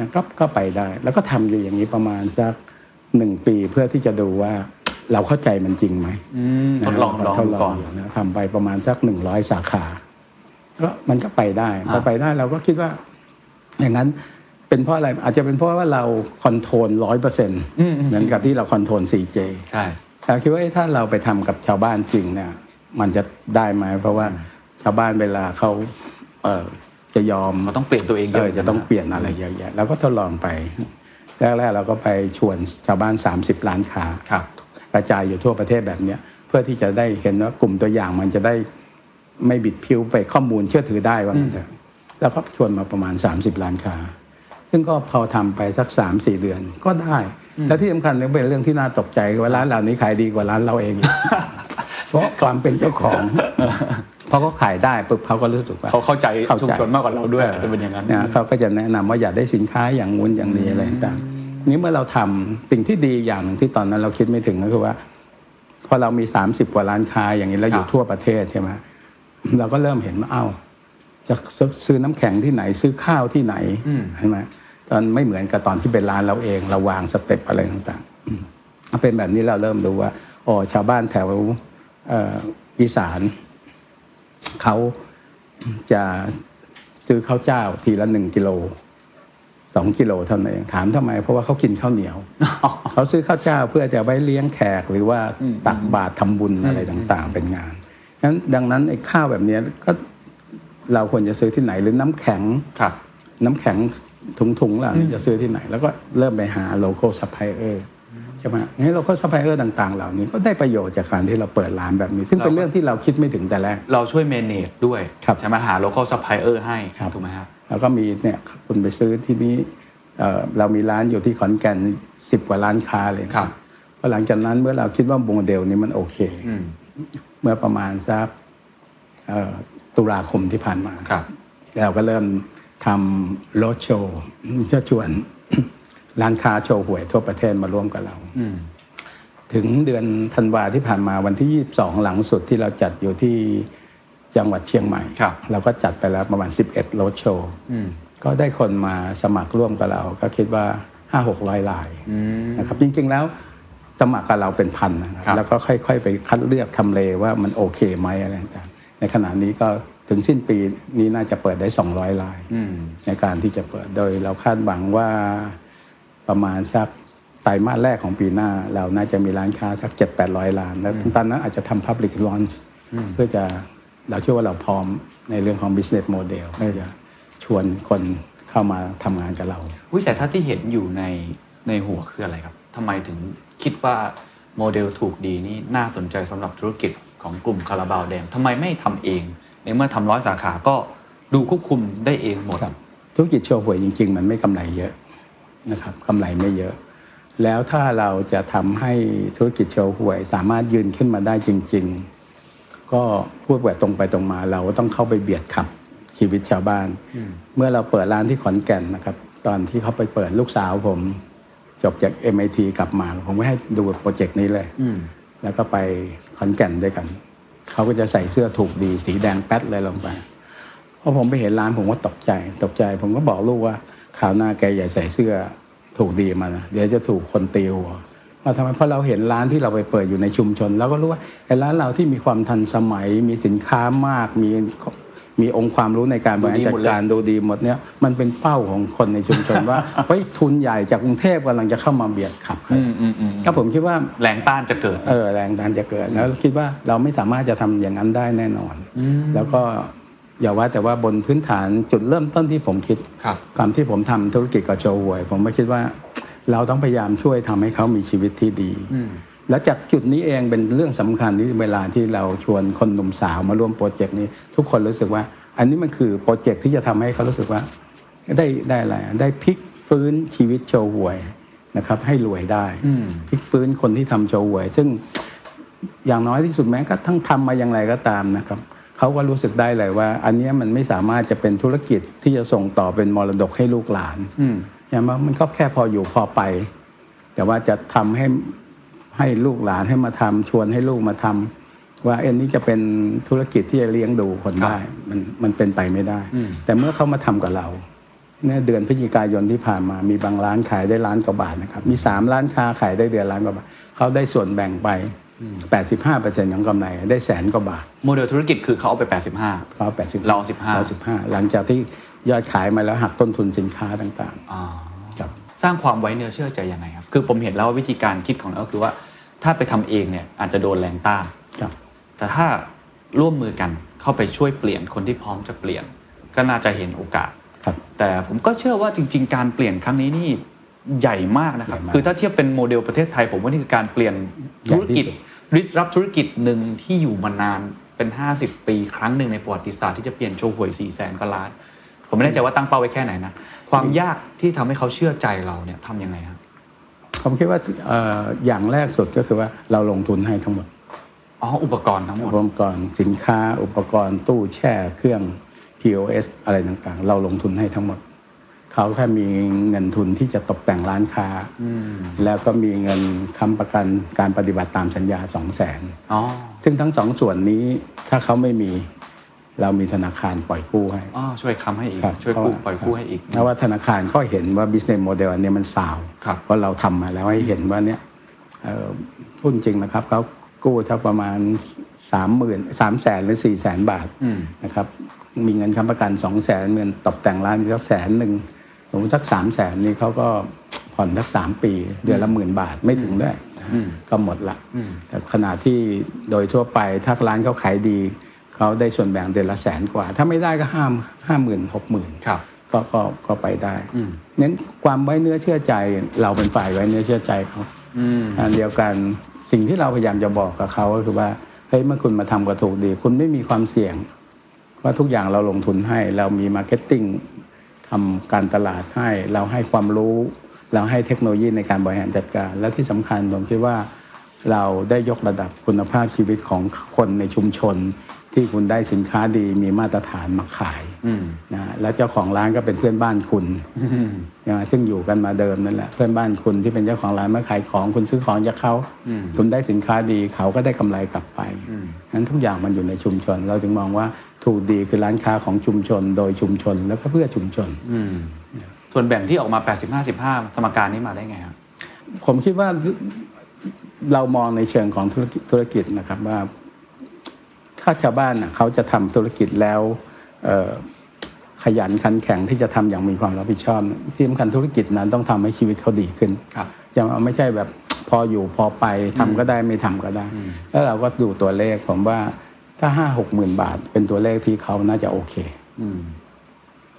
นะครับก็ไปได้ แล้วก็ทำอยู่อย่างนี้ประมาณสักหนึ่งปีเพื่อที่จะดูว่าเราเข้าใจมันจริงไหมอืมทดลองลองทดดูลก่อองนอยู่นะทำไปประมาณสักหนึ่งร้อยสาขาก็มันก็ไปได้พอไปได้เราก็คิดว่า อย่างนั้น เป็นเพราะอะไรอาจจะเป็นเพราะว่าเรา control ร้อยเปอร์เซ็นต์เหมือนกับที่เราคอนโทรล 4J ใช่เราคิดว่าเอ๊ะถ้าเราไปทำกับชาวบ้านจริงเนี่ยมันจะได้ไหมเพราะว่าชาวบ้านเวลาเขาเออจะยอมเขาต้องเปลี่ยนตัวเองเยเออะอจะต้องเปลี่ยนอะไรเยอะแยะเราก็ทดลองไปแรกๆเราก็ไปชวนชาวบ้าน 30 ล้านค้าครับกระจายอยู่ทั่วประเทศแบบเนี้ยเพื่อที่จะได้เห็นว่ากลุ่มตัวอย่างมันจะได้ไม่บิดพิ้วไปข้อมูลเชื่อถือได้ว่างั้นเถอะแล้วก็ชวนมาประมาณ 30 ล้านค้า ซึ่งก็พอทำไปสักสามสี่เดือนก็ได้ และที่สำคัญเนี่ยเป็นเรื่องที่น่าตกใจว่าร้านเหล่านี้ขายดีกว่าร้านเราเองอีกเพราะความเป็นเจ้าของพอเขาขายได้ปุ๊บเขาก็รู้สึกว่าเขาเข้าใจชุมชนมากกว่าเราด้วยจะเป็นอย่างนั้นะเขาก็จะแนะนำว่าอยากได้สินค้าอย่างงู้นอย่างนี้อะไรต่างๆนี้เมื่อเราทำสิ่งที่ดีอย่างหนึ่งที่ตอนนั้นเราคิดไม่ถึงก็คือว่าพอเรามี 30 กว่าร้านค้าอย่างนี้แล้วอยู่ครับทั่วประเทศใช่ไหมเราก็เริ่มเห็นว่าเอ้า จะซื้อน้ำแข็งที่ไหนซื้อข้าวที่ไหนใช่ไหมตอนไม่เหมือนกับตอนที่เป็นร้านเราเองเราวางสเต็ปอะไรต่างๆอืมเอาเป็นแบบนี้เราเริ่มรู้ว่าอ๋อชาวบ้านแถวเอ่ออีสานเขาจะซื้อข้าวเจ้าทีละหนึ่งกิโลสองกิโลเท่านั้นเองถามทำไม เพราะว่าเขากินข้าวเหนียวเขาซื้อข้าวเจ้าเพื่อจะไว้เลี้ยงแขกหรือว่าตักบาตรทำบุญอะไรต่างๆ เป็นงานงั้นดังนั้นไอ้ข้าวแบบเนี้ยก็ เราควรจะซื้อที่ไหนหรือน้ำแข็งครับน้ำแข็งถุงๆล่ะจะซื้อที่ไหน แล้วก็เริ่มไปหา local supplier ใช่ไหมงั้น local supplier ต่าง ๆ เหล่านี้ก็ได้ประโยชน์จากการที่เราเปิดร้านแบบนี้ ซึ่งเป็นเรื่องที่เราคิดไม่ถึงแต่แรก เราช่วยเมเนจด้วยครับใช่ไหมหา local supplier ให้ครับถูกไหมครับแล้วก็มีเนี่ยคุณไปซื้อที่นี้เอ่อเรามีร้านอยู่ที่ขอนแก่นสิบกว่าร้านค้าเลยครับพอหลังจากนั้นเมื่อเราคิดว่าโมเดลนี้มันโอเคอืมเมื่อประมาณสักเอ่อ ตุลาคมที่ผ่านมาครับเราก็เริ่มทำโรดโชว์เชิญชวนร้านค้าโชว์หวยทั่วประเทศมาร่วมกับเราอืมถึงเดือนธันวาที่ผ่านมาวันที่ 22 หลังสุดที่เราจัดอยู่ที่จังหวัดเชียงใหม่ครับเราก็จัดไปแล้วประมาณ 11 โรดโชว์อืมก็ได้คนมาสมัครร่วมกับเรา ก็คิดว่า 5 6 0 0ลายนะครับจริงๆแล้วสมัครกับเราเป็นพันนะครับครับแล้วก็ค่อย ๆ ไปคัดเลือกทำเลว่ามันโอเคไหมอะไรต่างๆ ในขณะนี้ก็ถึงสิ้นปีนี้น่าจะเปิดได้ 200 ลายอืมในการที่จะเปิดโดยเราคาดหวังว่าประมาณสักไตรมาสแรกของปีหน้า เราน่าจะมีร้านค้าสักเจ็ดแปดร้อยล้านแล้วตอนนั้นอาจจะทำ Public Launch เพื่อจะเราเชื่อว่าเราพร้อมในเรื่องของ business model เพื่อจะชวนคนเข้ามาทำงานกับเราวิแต่ถ้าที่เห็นอยู่ในในหัวคืออะไรครับทำไมถึงคิดว่าโมเดลถูกดีนี่น่าสนใจสำหรับธุรกิจ ของกลุ่มคาราบาวแดงทำไมไม่ทำเอง ในเมื่อทำร้อยสาขาก็ดูควบคุมได้เองหมดครับธุรกิจโชว์หวยจริง ๆ มันไม่กำไรเยอะนะครับกำไรไม่เยอะ แล้วถ้าเราจะทำให้ธุรกิจโชว์หวย สามารถยืนขึ้นมาได้จริง ๆ ก็พูดแบบตรงไปตรงมาเราต้องเข้าไปเบียดขับชีวิตชาวบ้าน เมื่อเราเปิดร้านที่ขอนแก่นนะครับ ตอนที่เขาไปเปิดลูกสาวผมจบจาก MIT กลับมา ผมก็ให้ดูโปรเจกต์นี้เลยอืมแล้วก็ไป ขอนแก่นด้วยกัน เขาก็จะใส่เสื้อถูกดีสีแดงแป๊ดเลยลงไปพอผมไปเห็นร้านผมก็ตกใจตกใจ ผมก็บอกลูกว่าข่าวหน้าแกอย่าใส่เสื้อถูกดีมานะเดี๋ยวจะถูกคนตีหัวว่าทำไมเพราะเราเห็นร้านที่เราไปเปิดอยู่ในชุมชนเราก็รู้ว่าไอ้ร้านเราที่มีความทันสมัยมีสินค้ามากมี มีองค์ความรู้ในการบริหารจัดการดูดีหมดเนี่ยมันเป็นเป้าของคนในชุมชนว่าเฮ้ยทุนใหญ่จากกรุงเทพกำลังจะเข้ามาเบียดขับเขาอืมอืมอืมก็ผมคิดว่าแรงต้านจะเกิดเออแรงดันจะเกิดแล้วคิดว่าเราไม่สามารถจะทำอย่างนั้นได้แน่นอน แล้วก็อย่าว่าแต่ว่าบนพื้นฐานจุดเริ่มต้นที่ผมคิดครับความที่ผมทำธุรกิจกับโชว์หวย ผมไม่คิดว่าเราต้องพยายามช่วยทำให้เขามีชีวิตที่ดี แล้วจากจุดนี้เองเป็นเรื่องสำคัญที่เวลาที่เราชวนคนหนุ่มสาวมาร่วมโปรเจกต์นี้ ทุกคนรู้สึกว่า อันนี้มันคือโปรเจกต์ที่จะทำให้เขารู้สึกว่าได้ได้อะไรอะได้พลิกฟื้นชีวิตโชว์หวยนะครับ ให้รวยได้พลิกฟื้นคนที่ทำโชว์หวย ซึ่งอย่างน้อยที่สุดแม้ก็ทั้งทำมาอย่างไรก็ตามนะครับเขาก็รู้สึกได้เลยว่า อันเนี้ยมันไม่สามารถจะเป็นธุรกิจที่จะส่งต่อเป็นมรดกให้ลูกหลานอย่างว่ามันก็แค่พออยู่พอไป แต่ว่าจะทำให้ ให้ลูกหลานให้มาทำชวนให้ลูกมาทำว่าเอ็นนี้จะเป็นธุรกิจที่จะเลี้ยงดูคนได้มันมันเป็นไปไม่ได้ แต่เมื่อเขามาทำกับเราเนี่ยเดือนพฤศจิกายนที่ผ่านมามีบางร้านขายได้ล้านกว่าบาทนะครับ มีสามร้านค้าขายได้เดือนล้านกว่าบาทเขาได้ส่วนแบ่งไป 85%ของกำไรได้แสนกว่าบาท โมเดลธุรกิจคือเขาเอาไป 85เขา80เรา15เรา15 หลังจากที่ยอดขายมาแล้วหักต้นทุนสินค้าต่างอ่าๆครับสร้างความไว้เนื้อเชื่อใจยังไงครับ คือผมเห็นแล้วว่าวิธีการคิดของเราก็คือว่า ถ้าไปทำเองเนี่ยอาจจะโดนแรงต้านครับแต่ถ้าร่วมมือกันเข้าไปช่วยเปลี่ยนคนที่พร้อมจะเปลี่ยน ก็น่าจะเห็นโอกาสครับแต่ผมก็เชื่อว่าจริง ๆ การเปลี่ยนครั้งนี้นี่ใหญ่มากนะครับใหญ่มากคือถ้าเทียบเป็นโมเดลประเทศไทย ผมว่านี่คือการเปลี่ยนใหญ่ธุรกิจที่สุดริสรับธุรกิจหนึ่งที่อยู่มานานเป็น 50 ปีครั้งหนึ่งในประวัติศาสตร์ที่จะเปลี่ยนโชว์หวย4ี่แสนกว่าล้าน ผมไม่แน่ใจว่าตั้งเป้าไว้แค่ไหนนะ ความยากที่ทำให้เขาเชื่อใจเราเนี่ยทำยังไงครับ ผมคิดว่าเอ่ออย่างแรกสุดก็คือว่าเราลงทุนให้ทั้งหมดอ๋ออุปกรณ์ทั้งหมอุดปกรณ์สินค้าอุปกรณ์ตู้แช่เครื่อง POS อะไรต่างๆ เราลงทุนให้ทั้งหมด เขาแค่มีเงินทุนที่จะตกแต่งร้านค้าแล้วก็มีเงินค้ำประกันการปฏิบัติตามสัญญา2 0 0 0 0นอ๋อซึ่งทั้งสองส่วนนี้ถ้าเขาไม่มี เรามีธนาคารปล่อยกู้ให้อ๋อช่วยค้ำให้อีกครับช่วยกู้เพราะว่าปล่อยกู้ให้อีกเพราะว่าธนาคารก็เห็นว่า business model อันเนี้ยมันสาวครับเพราะเราทำมาแล้วให้เห็นว่าเนี่ยเอ่อพูดจริงนะครับเขากู้สักประมาณสามหมื่นสามแสนหรือสี่แสนบาทนะครับมีเงินค้ำประกันสองแสนเงินตกแต่งร้านสักแสนหนึ่งสมมติสักสามแสนนี่เขาก็ผ่อนสักสามปี เดือนละหมื่นบาทไม่ถึงด้วยนะฮะก็หมดละแต่ขณะที่โดยทั่วไปถ้าร้านเขาขายดี เขาได้ส่วนแบ่งเดือนละแสนกว่า ถ้าไม่ได้ก็ห้าห้าหมื่นหกหมื่นครับก็ก็ก็ไปได้เน้นความไว้เนื้อเชื่อใจ เราเป็นฝ่ายไว้เนื้อเชื่อใจเขาอันเดียวกันสิ่งที่เราพยายามจะบอกกับเขาก็คือว่าเฮ้ยเมื่อคุณมาทำกับถูกดี คุณไม่มีความเสี่ยง ว่าทุกอย่างเราลงทุนให้ เรามี marketing ทำการตลาดให้ เราให้ความรู้ เราให้เทคโนโลยีในการบริหารจัดการ และที่สำคัญผมคิดว่าเราได้ยกระดับคุณภาพชีวิตของคนในชุมชน ที่คุณได้สินค้าดีมีมาตรฐานมาขายนะแล้วเจ้าของร้านก็เป็นเพื่อนบ้านคุณนะซึ่งอยู่กันมาเดิมนั่นแหละเพื่อนบ้านคุณที่เป็นเจ้าของร้านมาขายของคุณซื้อของจากเขาคุณได้สินค้าดีเขาก็ได้กำไรกลับไปนั้นทุกอย่างมันอยู่ในชุมชน เราถึงมองว่าถูกดีคือร้านค้าของชุมชน โดยชุมชนแล้วก็เพื่อชุมชนส่วนแบ่งที่ออกมา80 55สมการนี้มาได้ไงครับผมคิดว่าเรามองในเชิงของธุรกิจธุรกิจนะครับว่า ถ้าชาวบ้านน่ะเขาจะทำธุรกิจแล้วเอ่อขยันขันแข็งที่จะทำอย่างมีความรับผิดชอบที่สำคัญธุรกิจนั้นต้องทำให้ชีวิตเขาดีขึ้นครับยังไม่ใช่แบบพออยู่พอไปทำก็ได้ไม่ทำก็ได้ แล้วเราก็ดูตัวเลขผมว่าถ้าห้าหกหมื่นบาท เป็นตัวเลขที่เขาน่าจะโอเค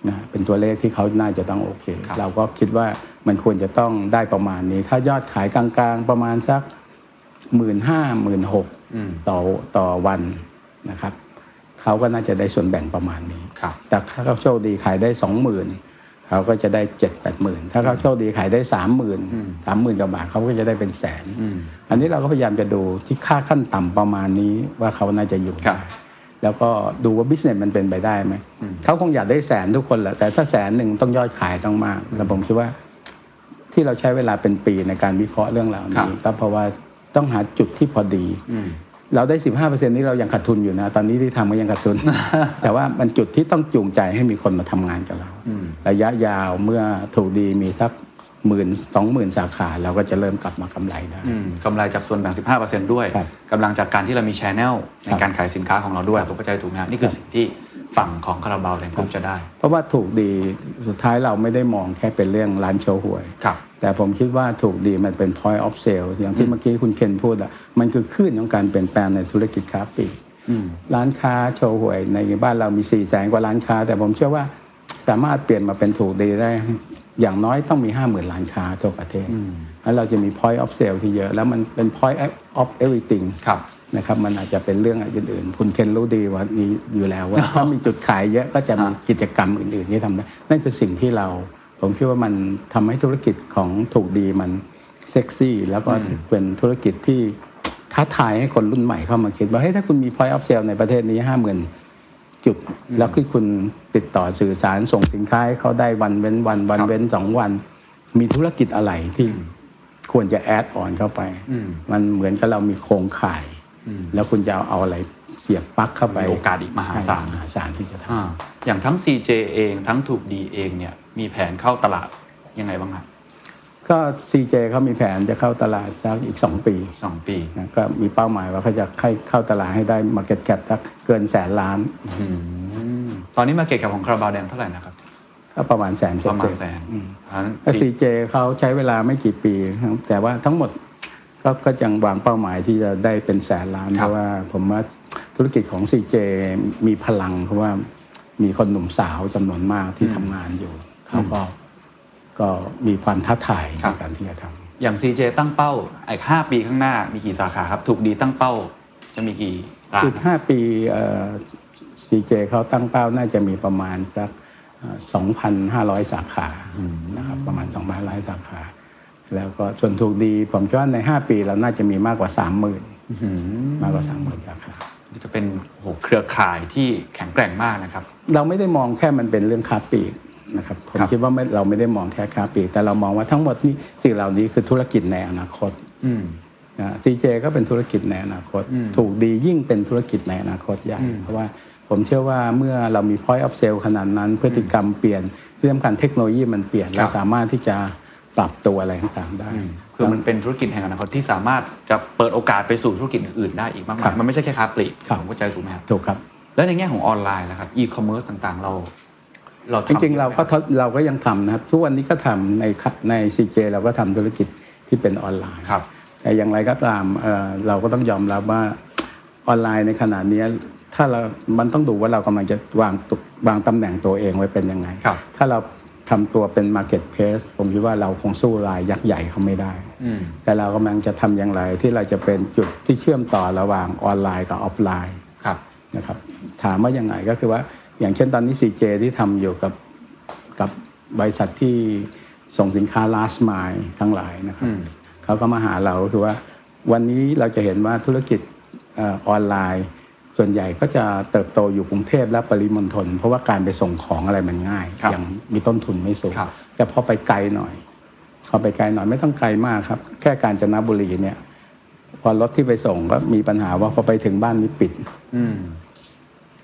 นะเป็นตัวเลขที่เขาน่าจะต้องโอเคครับเราก็คิดว่ามันควรจะต้องได้ประมาณนี้ ถ้ายอดขายกลาง ๆ ประมาณสักหมื่นห้าหมื่นหกต่อต่อวัน นะครับเขาก็น่าจะได้ส่วนแบ่งประมาณนี้ครับแต่ถ้าเขาโชคดีขายได้สองหมื่นเขาก็จะได้เจ็ดแปดหมื่นถ้าเขาโชคดีขายได้สามหมื่นสามหมื่นกว่าบาทเขาก็จะได้เป็นแสน อันนี้เราก็พยายามจะดูที่ค่าขั้นต่ำประมาณนี้ว่าเขาน่าจะอยู่ครับได้แล้วก็ดูว่าบิสเนสมันเป็นไปได้ไหมเขาคงอยากได้แสนทุกคนแหละแต่ถ้าแสนหนึ่งต้องยอดขายต้องมากแล้วผมคิดว่า ที่เราใช้เวลาเป็นปีในการวิเคราะห์เรื่องเหล่าครันี้บก็เพราะว่าต้องหาจุดที่พอดี เราได้ 15%นี้เรายังขาดทุนอยู่นะ ตอนนี้ที่ทำก็ยังขาดทุน แต่ว่ามันจุดที่ต้องจูงใจให้มีคนมาทำงานกับเรา ระยะยาวเมื่อถูกดีมีสัก หมื่นสองหมื่นสาขาเราก็จะเริ่มกลับมากำไรได้อืมกำไรจากส่วนแบ่ง15%ด้วยครับกำลังจากการที่เรามีชแนลในครับการขายสินค้าของเราด้วยผมเข้าใจถูกไหมครับนี่คือสิ่งที่ฝั่งของคาราบาวแดงกรุ๊ปจะได้ เพราะว่าถูกดีสุดท้ายเราไม่ได้มองแค่เป็นเรื่องร้านโชว์หวยครับแต่ผมคิดว่าถูกดีมันเป็น point of sale อย่างที่เมื่อกี้คุณเคนพูดอะมันคือคลื่นของการเปลี่ยนแปลงในธุรกิจค้าปลีกร้านค้าโชว์หวยในบ้านเรามี4ี่แสนกว่าร้านค้า แต่ผมเชื่อว่าสามารถเปลี่ยนมาเป็นถูกดีได้ อย่างน้อยต้องมี 5 0,000ร้านค้าทั่วประเทศแล้วเราจะมี point of sale ที่เยอะ แล้วมันเป็น point of everything ครับนะครับมันอาจจะเป็นเรื่องอื่นๆ คุณเคนรู้ดีว่านี้อยู่แล้วว่าถ้ามีจุดขายเยอะก็จะมีกิจกรรมอื่นๆที่ทำได้นั่นคือสิ่งที่เรา ผมคิดว่ามันทำให้ธุรกิจของถูกดีมันเซ็กซี่ แล้วก็เป็นธุรกิจที่ท้าทายให้คนรุ่นใหม่เข้ามาคิดว่าเฮ้ยถ้าคุณมี point of sale ในประเทศนี้ห้าหมื่น จุด แล้วคือคุณติดต่อสื่อสารส่งสินค้าให้เขาได้วันเว้นวันวันเว้นสองวัน มีธุรกิจอะไรที่ควรจะแอดออนเข้าไป มันเหมือนกับเรามีโครงข่าย แล้วคุณจะเอาอะไรเสียบปลั๊กเข้าไปมีโอกาสอีกมหาศาลมหาศาลที่จะทอ่าอย่างทั้ง CJ เองทั้งถูกดีเองเนี่ยมีแผนเข้าตลาดยังไงบ้างครับำ ก็ CJ เขามีแผนจะเข้าตลาดสักอีก 2 ปีสองปีนะก็มีเป้าหมายว่าเขาจะให้เข้าตลาดให้ได้ Market Cap สักเกินแสนล้าน ตอนนี้มาเก็ตกับของคาราบาวแดงเท่าไหร่นะครับ ก็ประมาณแสนเศประมาณษแสนอันนั้นๆแล้ว CJ เขาใช้เวลาไม่กี่ปีครับแต่ว่าทั้งหมดก็ก็ยังวางเป้าหมายที่จะได้เป็นแสนล้าน เพราะว่าผมว่าธุรกิจของ CJ มีพลังเพราะว่ามีคนหนุ่มสาวจำนวนมากที่ทำงานอยู่เขาก็ ก็มีความท้าทายในการที่จะทำอย่าง CJ ตั้งเป้าอีกห้าปีข้างหน้ามีกี่สาขาครับถูกดีตั้งเป้าจะมีกี่ร้านอีกห้าปีซีเจเขาตั้งเป้าน่าจะมีประมาณสักสองพันห้าร้อยสาขานะครับประมาณสองพันร้อยสาขา แล้วก็ส่วนถูกดีผมคิดว่าใน 5 ปีเราน่าจะมีมากกว่า 30,000 มากกว่า 30,000 สาขาจะเป็นโอ้โหเครือข่ายที่แข็งแกร่งมากนะครับ เราไม่ได้มองแค่มันเป็นเรื่องค้าปลีก นะครับผมครับคิดว่าไม่เราไม่ได้มองแค่ค้าปลีกแต่เรามองว่าทั้งหมดนี่สิ่งเหล่านี้คือธุรกิจในอนาคตอืม CJ ก็เป็นธุรกิจในอนาคต ถูกดียิ่งเป็นธุรกิจในอนาคตใหญ่เพราะว่าผมเชื่อว่าเมื่อเรามี point of sale ขนาดนั้น พฤติกรรมเปลี่ยนที่สำคัญเทคโนโลยีมันเปลี่ยนครัเราบสามารถที่จะปรับตัวอะไรต่างๆได้ คือมันเป็นธุรกิจแห่งอนาคตที่สามารถจะเปิดโอกาสไปสู่ธุรกิจอื่นๆได้อีกมากครัมายบมันไม่ใช่แค่ค้าปลีกครับผมเข้าใจถูกไหมครับถูกครับ แล้วในแง่ของออนไลน์นะครับอีคอมเมิร์ซต่างๆ เรา เราจทำริงๆเราก็ทดเราก็ยังทำนะครับ ทุกวันนี้ก็ทำในคใน CJ เราก็ทำธุรกิจที่เป็นออนไลน์ครับแต่อย่างไรก็ตามเอ่อเราก็ต้องยอมรับว่าออนไลน์ในขณะนี้ถ้าเรา มันต้องดูว่าเรากำลังจะวางตุวางตำแหน่งตัวเองไว้เป็นยังไงครับถ้าเราทำตัวเป็น Marketplace ผมคิดว่าเราคงสู้รายยักษ์ใหญ่เขาไม่ได้อืมแต่เรากำลังจะทำอย่างไรที่เราจะเป็นจุดที่เชื่อมต่อระหว่างออนไลน์กับออฟไลน์ครับนะครับ ถามว่ายังไงก็คือว่า อย่างเช่นตอนนี้ CJ ที่ทำอยู่กับกับบริษัทที่ส่งสินค้า last mile ทั้งหลายนะครับเขาก็มาหาเราก็คือว่าวันนี้เราจะเห็นว่าธุรกิจเออออนไลน์ ส่วนใหญ่ก็จะเติบโตอยู่กรุงเทพและปริมณฑลเพราะว่าการไปส่งของอะไรมันง่ายครับอย่างมีต้นทุนไม่สูงครับแต่พอไปไกลหน่อยพอไปไกลหน่อยไม่ต้องไกลมากครับ แค่การจนบุรีเนี่ย พอรถที่ไปส่งก็มีปัญหาว่าพอไปถึงบ้านนี้ปิดอืม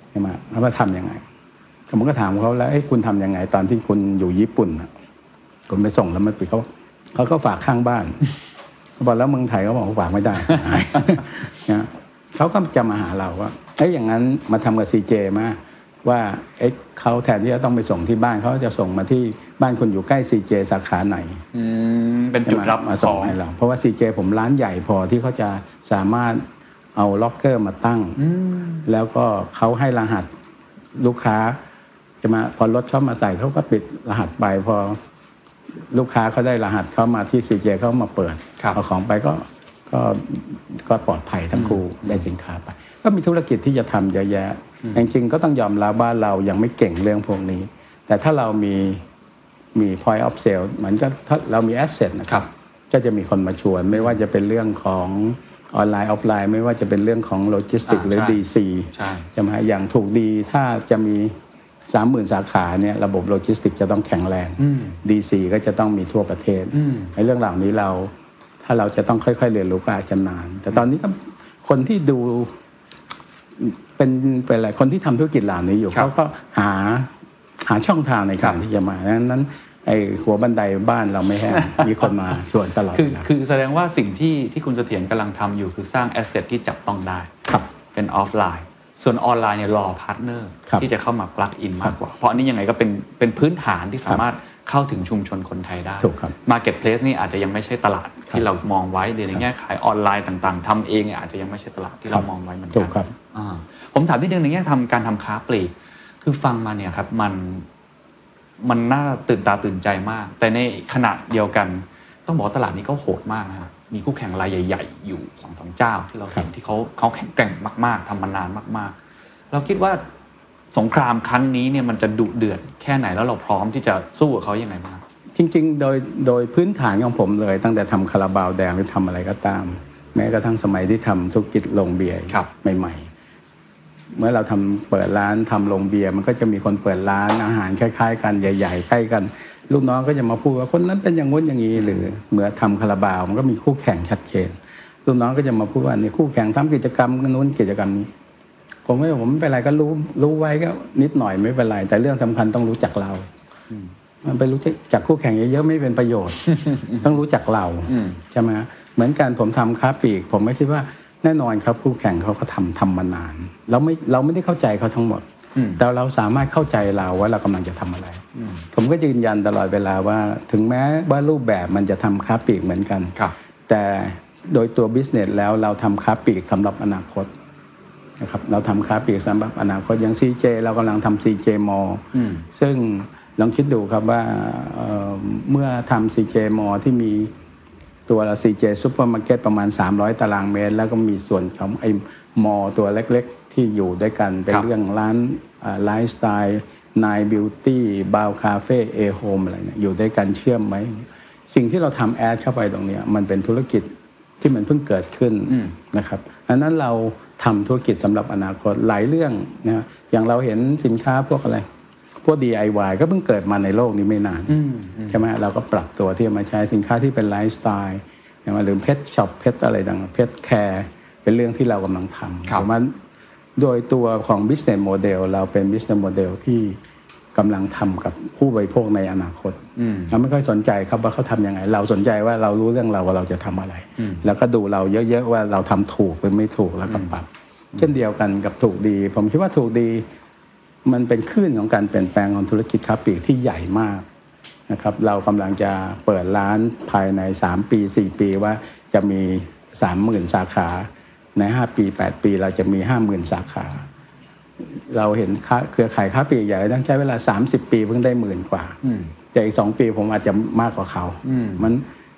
ใช่ไหมแล้วมาทำยังไงผมก็ถามเขาแล้วเอ้ยคุณทำยังไง ตอนที่คุณอยู่ญี่ปุ่นน่ะคุณไปส่งแล้วมันปิดเขาเขาก็ฝากข้างบ้านเขาบอกแล้วเมืองไทยเขาบอกว่าฝากไม่ได้นะเขาก็จะมาหาเราว่าเอ้ยอย่างนั้นมาทำกับซีเจมาว่าเอ้ยเขาแทนที่จะต้องไปส่งที่บ้านเขาจะส่งมาที่บ้านคุณอยู่ใกล้ซีเจสาขาไหนอืมเป็นจุดรับมาขส่งองให้เราเพราะว่า CJ ผมร้านใหญ่พอที่เขาจะสามารถ เอาล็อกเกอร์มาตั้ง แล้วก็เขาให้รหัสลูกค้า จะมาพอรถเข้ามาใส่เขาก็ปิดรหัสไปพอลูกค้าเขาได้รหัสเข้ามาที่ CJ เขามาเปิดครับเอาของไปก็ก็ก็ปลอดภัยทั้งคู่ได้สินค้าไป ก็มีธุรกิจที่จะทำเยอะแยะจริงๆก็ต้องยอมรับว่าเรายังไม่เก่งเรื่องพวกนี้ แต่ถ้าเรามีมี point of sale เหมือนก็ถ้าเรามี asset นะครับ ก็จะมีคนมาชวนไม่ว่าจะเป็นเรื่องของ ออนไลน์ออฟไลน์ไม่ว่าจะเป็นเรื่องของโลจิสติกอ่าหรือใช่ DC ใช่จะมาอย่างถูกดีถ้าจะมี30,000สาขาเนี่ยระบบโลจิสติกจะต้องแข็งแรง DC ก็จะต้องมีทั่วประเทศในเรื่องเหล่านี้เราถ้าเราจะต้องค่อย ๆ เรียนรู้ก็อาจจะนาน แต่ตอนนี้ก็คนที่ดูเป็นเป็นอะไรคนที่ทำธุรกิจเหล่านี้อยู่ครับเขาก็หาหาช่องทางในการที่จะมาดังนั้น ไอ้หัวบันไดบ้านเราไม่แห้งมีคนมาชวนตลอดคือเวลาคือแสดงว่าสิ่งที่ที่คุณเสถียรกำลังทำอยู่คือสร้าง asset ที่จับต้องได้ครับเป็นออฟไลน์ ส่วนออนไลน์เนี่ยรอ partner ครับที่จะเข้ามา plug in มากกว่า เพราะอันนี้ยังไงก็เป็นเป็นพื้นฐานที่สามารถเข้าถึงชุมชนคนไทยได้ถูกครับ Marketplace นี่อาจจะยังไม่ใช่ตลาดที่เรามองไว้ในแง่ขายออนไลน์ต่างๆทำเองเนี่ยอาจจะยังไม่ใช่ตลาดที่เรามองไว้เหมือนกัถูกครับอ่าผมถามที่หนึ่งในแง่ทำการทำค้าปลีกคือฟังมาเนี่ยครับมัน มันน่าตื่นตาตื่นใจมาก แต่ในขณะเดียวกัน ต้องบอกว่าตลาดนี้ก็โหดมากนะครับมีคู่แข่งรายใหญ่ ๆ อยู่สองสามเจ้าที่เราเห็นที่เขาเขาแข็งแกร่งมากๆทำมานานมากๆ เราคิดว่าสงครามครั้งนี้เนี่ยมันจะดุเดือดแค่ไหนแล้วเราพร้อมที่จะสู้กับเขายังไงบ้างจริงๆ โดยโดยพื้นฐานของผมเลย ตั้งแต่ทำคาราบาวแดงหรือทำอะไรก็ตาม แม้กระทั่งสมัยที่ทำธุรกิจโรงเบียร์ครับใหม่ๆ เมื่อเราทำเปิดร้านทำโรงเบียร์มันก็จะมีคนเปิดร้านอาหารคล้าย ๆ กันใหญ่ ๆ ใกล้กัน ลูกน้องก็จะมาพูดว่าคนนั้นเป็นอย่างงู้นอย่างนี้หรือเมื่อทำคาราบาวมันก็มีคู่แข่งชัดเจน ลูกน้องก็จะมาพูดว่านี่คู่แข่งทำกิจกรรมนู้นกิจกรรมนี้ ผมไม่ผมไม่เป็นไรก็รู้รู้ไว้ก็นิดหน่อยไม่เป็นไรแต่เรื่องสำคัญต้องรู้จักเรามันไปรู้จักคู่แข่งเยอะๆไม่เป็นประโยชน์ ต้องรู้จักเราอืมใช่ไหมเหมือนกันผมทำค้าปลีก ผมไม่คิดว่า แน่นอนครับคู่แข่งเขาก็ทำทำมานานเราไม่เราไม่ได้เข้าใจเขาทั้งหมดอืมแต่เราสามารถเข้าใจเราว่าเรากำลังจะทำอะไร ผมก็ยืนยันตลอดเวลาว่า ถึงแม้ว่ารูปแบบมันจะทำค้าปลีกเหมือนกันครับแต่โดยตัวบิสเนสแล้วเราทำค้าปลีกสำหรับอนาคตนะครับเราทำค้าปลีกสำหรับอนาคตอย่าง CJ เรากำลังทำ CJ Mall อืมซึ่งลองคิดดูครับว่าเอ่อเมื่อทำ CJ Mall ที่มี ตัวละ CJ Supermarket ประมาณ 300 ตารางเมตร แล้วก็มีส่วนของไอ้ mall ตัวเล็กๆ ที่อยู่ด้วยกัน เป็นครับเรื่องร้านไลฟ์สไตล์ Nine Beauty Bao Cafe A-Home อะไรเนี่ยอยู่ด้วยกันเชื่อมไหม สิ่งที่เราทำ add เข้าไปตรงเนี้ยมันเป็นธุรกิจที่มันเพิ่งเกิดขึ้นนะครับอันนั้นเราทำธุรกิจสำหรับอนาคตหลายเรื่องนะอย่างเราเห็นสินค้าพวกอะไร พวก DIY ก็เพิ่งเกิดมาในโลกนี้ไม่นานใช่ไหมเราก็ปรับตัวที่จะมาใช้สินค้าที่เป็นไลฟ์สไตล์อย่างหรือ pet shop pet อะไรต่าง pet care เป็นเรื่องที่เรากำลังทำครับผมว่าโดยตัวของ business model เราเป็น business model ที่กำลังทำกับผู้บริโภคในอนาคตเราไม่ค่อยสนใจครับว่าเขาทำยังไง เราสนใจว่าเรารู้เรื่องเราว่าเราจะทำอะไร แล้วก็ดูเราเยอะๆว่าเราทำถูกหรือไม่ถูกแล้วก็ปรับ เช่นเดียวกันกับถูกดี ผมคิดว่าถูกดี มันเป็นคลื่นของการเปลี่ยนแปลงของธุรกิจค้าปลีกที่ใหญ่มากนะครับเรากำลังจะเปิดร้านภายใน 3 ปี 4 ปีว่าจะมี 30,000 สาขาใน 5 ปี 8 ปีเราจะมี 50,000 สาขา เราเห็นค้าเครือข่ายค้าปลีกใหญ่ต้องใช้เวลา 30 ปีเพิ่งได้หมื่นกว่าแต่อีกสองปีผมอาจจะมากกว่าเขา มัน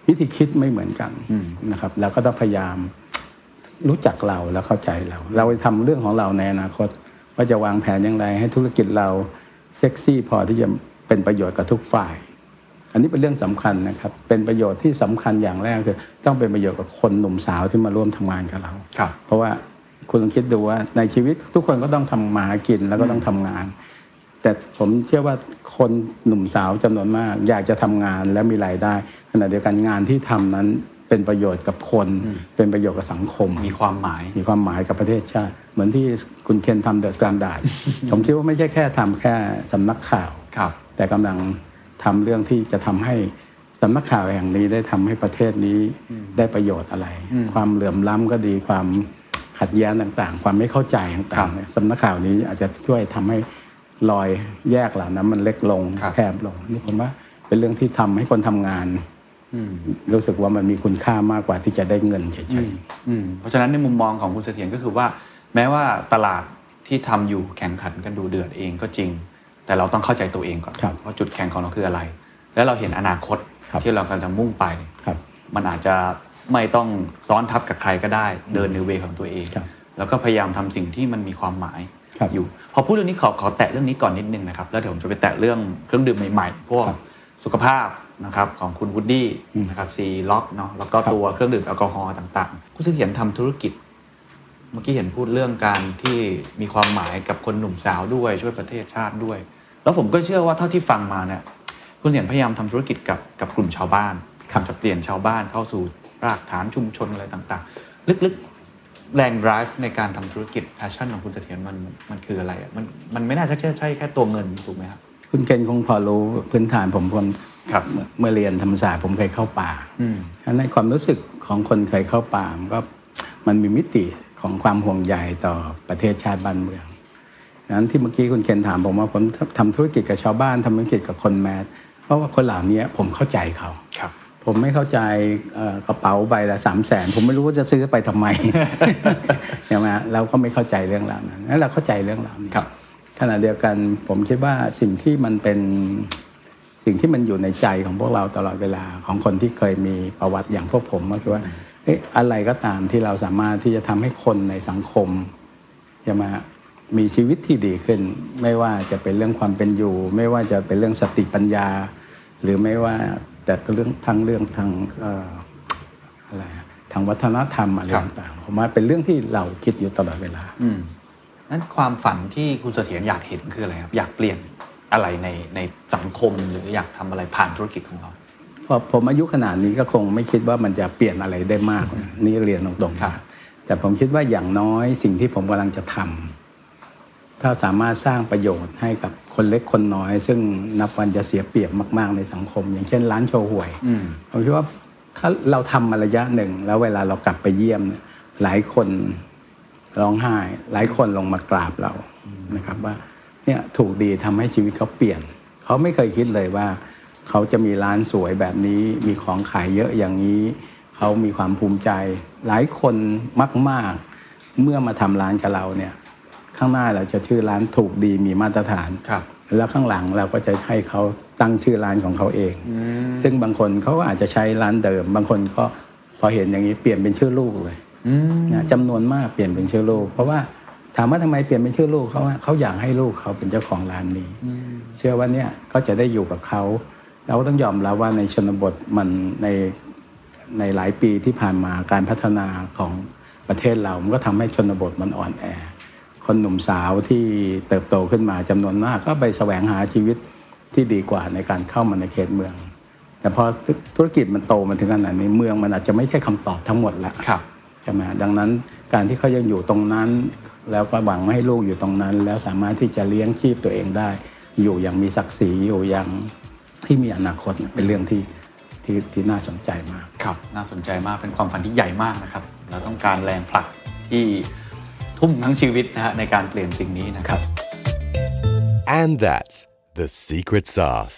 วิธีคิดไม่เหมือนกันนะครับเราก็ต้องพยายามรู้จักเราแล้วเข้าใจเรา เราไปทำเรื่องของเราในอนาคต ว่าจะวางแผนอย่างไร ให้ธุรกิจเราเซ็กซี่พอที่จะเป็นประโยชน์กับทุกฝ่าย อันนี้เป็นเรื่องสำคัญนะครับ เป็นประโยชน์ที่สำคัญอย่างแรกคือ ต้องเป็นประโยชน์กับคนหนุ่มสาวที่มาร่วมทำงานกับเราครับเพราะว่าคุณลองคิดดูว่าในชีวิตทุกคนก็ต้องทำมาหากินแล้วก็ต้องทำงาน แต่ผมเชื่อว่าคนหนุ่มสาวจำนวนมาก อยากจะทำงานและมีรายได้ขณะเดียวกันงานที่ทำนั้น เป็นประโยชน์กับคน เป็นประโยชน์กับสังคม มีความหมาย มีความหมายกับประเทศชาติ เหมือนที่คุณเคนทำ THE STANDARD ผมคิดว่าไม่ใช่แค่ทำแค่สำนักข่าวครับแต่กำลังทำเรื่องที่จะทำให้สำนักข่าวแห่งนี้ได้ทำให้ประเทศนี้ได้ประโยชน์อะไร ความเหลื่อมล้ำก็ดีความขัดแย้งต่าง ๆ ความไม่เข้าใจครัต่างบๆเนี่ยสำนักข่าวนี้อาจจะช่วยทำให้รอยแยกเหล่านั้นมันเล็กลงครับแคบลงนี่ผมว่าเป็นเรื่องที่ทำให้คนทำงาน รู้สึกว่ามันมีคุณค่ามากกว่าที่จะได้เงินเฉยๆอืมเพราะฉะนั้นในมุมมองของคุณเสถียรก็คือว่า แม้ว่าตลาดที่ทำอยู่แข่งขันกันดูเดือดเองก็จริง แต่เราต้องเข้าใจตัวเองก่อนครับว่าจุดแข็งของเราคืออะไร แล้วเราเห็นอนาคตครับที่เรากำลังจะมุ่งไปครับมันอาจจะไม่ต้องซ้อนทับกับใครก็ได้ เดินในเวของตัวเองครับแล้วก็พยายามทำสิ่งที่มันมีความหมายครับอยู่ พอพูดเรื่องนี้ขอขอแตะเรื่องนี้ก่อนนิดนึงนะครับ แล้วเดี๋ยวผมจะไปแตะเรื่องเครื่องดื่มใหม่ๆพวกครับ สุขภาพนะครับของคุณวูดดี้นะครับซีล็อกเนาะแล้วก็ครับตัวเครื่องดื่มแอลกอฮอล์ต่างๆ คุณเสถียรทำธุรกิจ เมื่อกี้เห็นพูดเรื่องการที่มีความหมายกับคนหนุ่มสาวด้วยช่วยประเทศชาติด้วย แล้วผมก็เชื่อว่าเท่าที่ฟังมาเนี่ยคุณเสถียรพยายามทำธุรกิจกับกับกลุ่มชาวบ้านจะเปลี่ยนชาวบ้านเข้าสู่รากฐานชุมชนอะไรต่างๆ ลึกๆแรง drive ในการทำธุรกิจ passion ของคุณเสถียรมันมันคืออะไรอะมันมันไม่น่าจะแค่ใช่แค่ตัวเงินถูกไหมครับ คุณเคนคงพอรู้พื้นฐานผมคนครับเมื่อเมื่อเรียนธรรมศาสตร์ผมเคยเข้าป่าอืมอันในความรู้สึกของคนเคยเข้าป่ามันก็มันมีมิติของความห่วงใยต่อประเทศชาติบ้านเมืองดังนั้นที่เมื่อกี้คุณเคนถามผมว่าผมทำธุรกิจกับชาวบ้านทำธุรกิจกับคนแมสเพราะว่าคนเหล่านี้ผมเข้าใจเขาครับผผมไม่เข้าใจเอ่อกระเป๋าใบละสามแสนผมไม่รู้ว่าจะซื้อไปทำไมใช่ไหมเราก็ไม่เข้าใจเรื่องราวนั้นแล้วเราเข้าใจเรื่องราวนี้ครับ ขณะเดียวกันผมคิดว่าสิ่งที่มันเป็นสิ่งที่มันอยู่ในใจของพวกเราตลอดเวลาของคนที่เคยมีประวัติอย่างพวกผมก็คือว่าเอ๊ะอะไรก็ตามที่เราสามารถที่จะทำให้คนในสังคมจะมามีชีวิตที่ดีขึ้น ไม่ว่าจะเป็นเรื่องความเป็นอยู่ ไม่ว่าจะเป็นเรื่องสติปัญญา หรือไม่ว่าแต่เรื่องทั้งเรื่องทางอะไรทางวัฒนธรรมอะไรต่างๆผมว่าเป็นเรื่องที่เราคิดอยู่ตลอดเวลาอื นั้นความฝันที่คุณเสถียรอยากเห็นคืออะไรครับ อยากเปลี่ยนอะไรในในสังคมหรืออยากทำอะไรผ่านธุรกิจของเราพอผมอายุขนาดนี้ก็คงไม่คิดว่ามันจะเปลี่ยนอะไรได้มากนะนี่เรียนตรงๆครับแต่ผมคิดว่าอย่างน้อยสิ่งที่ผมกำลังจะทำถ้าสามารถสร้างประโยชน์ให้กับคนเล็กคนน้อย ซึ่งนับวันจะเสียเปรียบมากๆในสังคม อย่างเช่นร้านโชว์หวยอืมผมคิดว่าถ้าเราทำมาระยะหนึ่ง แล้วเวลาเรากลับไปเยี่ยมเนี่ยหลายคน ร้องไห้หลายคนลงมากราบเรานะครับว่าเนี่ยถูกดีทำให้ชีวิตเขาเปลี่ยน เขาไม่เคยคิดเลยว่า เขาจะมีร้านสวยแบบนี้มีของขายเยอะอย่างนี้ เขามีความภูมิใจ หลายคนมาก ๆ เมื่อมาทำร้านกับเราเนี่ยข้างหน้าเราจะชื่อร้านถูกดีมีมาตรฐานครับ แล้วข้างหลังเราก็จะให้เขาตั้งชื่อร้านของเขาเอง ซึ่งบางคนเขาก็อาจจะใช้ร้านเดิม บางคนก็พอเห็นอย่างนี้เปลี่ยนเป็นชื่อลูกเลย นะจำนวนมากเปลี่ยนเป็นชื่อลูกเพราะว่าถามว่าทำไมเปลี่ยนเป็นชื่อลูกเขาว่าเขาอยากให้ลูกเขาเป็นเจ้าของร้านนี้ เชื่อว่าเนี่ยก็จะได้อยู่กับเขา เราก็ต้องยอมรับว่าในชนบทมันในในหลายปีที่ผ่านมาการพัฒนาของประเทศเรา มันก็ทำให้ชนบทมันอ่อนแอ คนหนุ่มสาวที่เติบโตขึ้นมาจำนวนมาก ก็ไปแสวงหาชีวิตที่ดีกว่าในการเข้ามาในเขตเมือง แต่พอธุรกิจมันโตมาถึงขนาดนี้เมืองมันอาจจะไม่ใช่คำตอบทั้งหมดแล้วครับ ใช่ไหมดังนั้นการที่เขายังอยู่ตรงนั้น แล้วก็หวังให้ลูกอยู่ตรงนั้น แล้วสามารถที่จะเลี้ยงชีพตัวเองได้ อยู่อย่างมีศักดิ์ศรีอยู่อย่างที่มีอนาคตเนี่ยเป็นเรื่องที่ที่ที่น่าสนใจมากครับ น่าสนใจมากเป็นความฝันที่ใหญ่มากนะครับเราต้องการแรงผลักที่ทุ่มทั้งชีวิตนะฮะในการเปลี่ยนสิ่งนี้นะครับ And that's the secret sauce.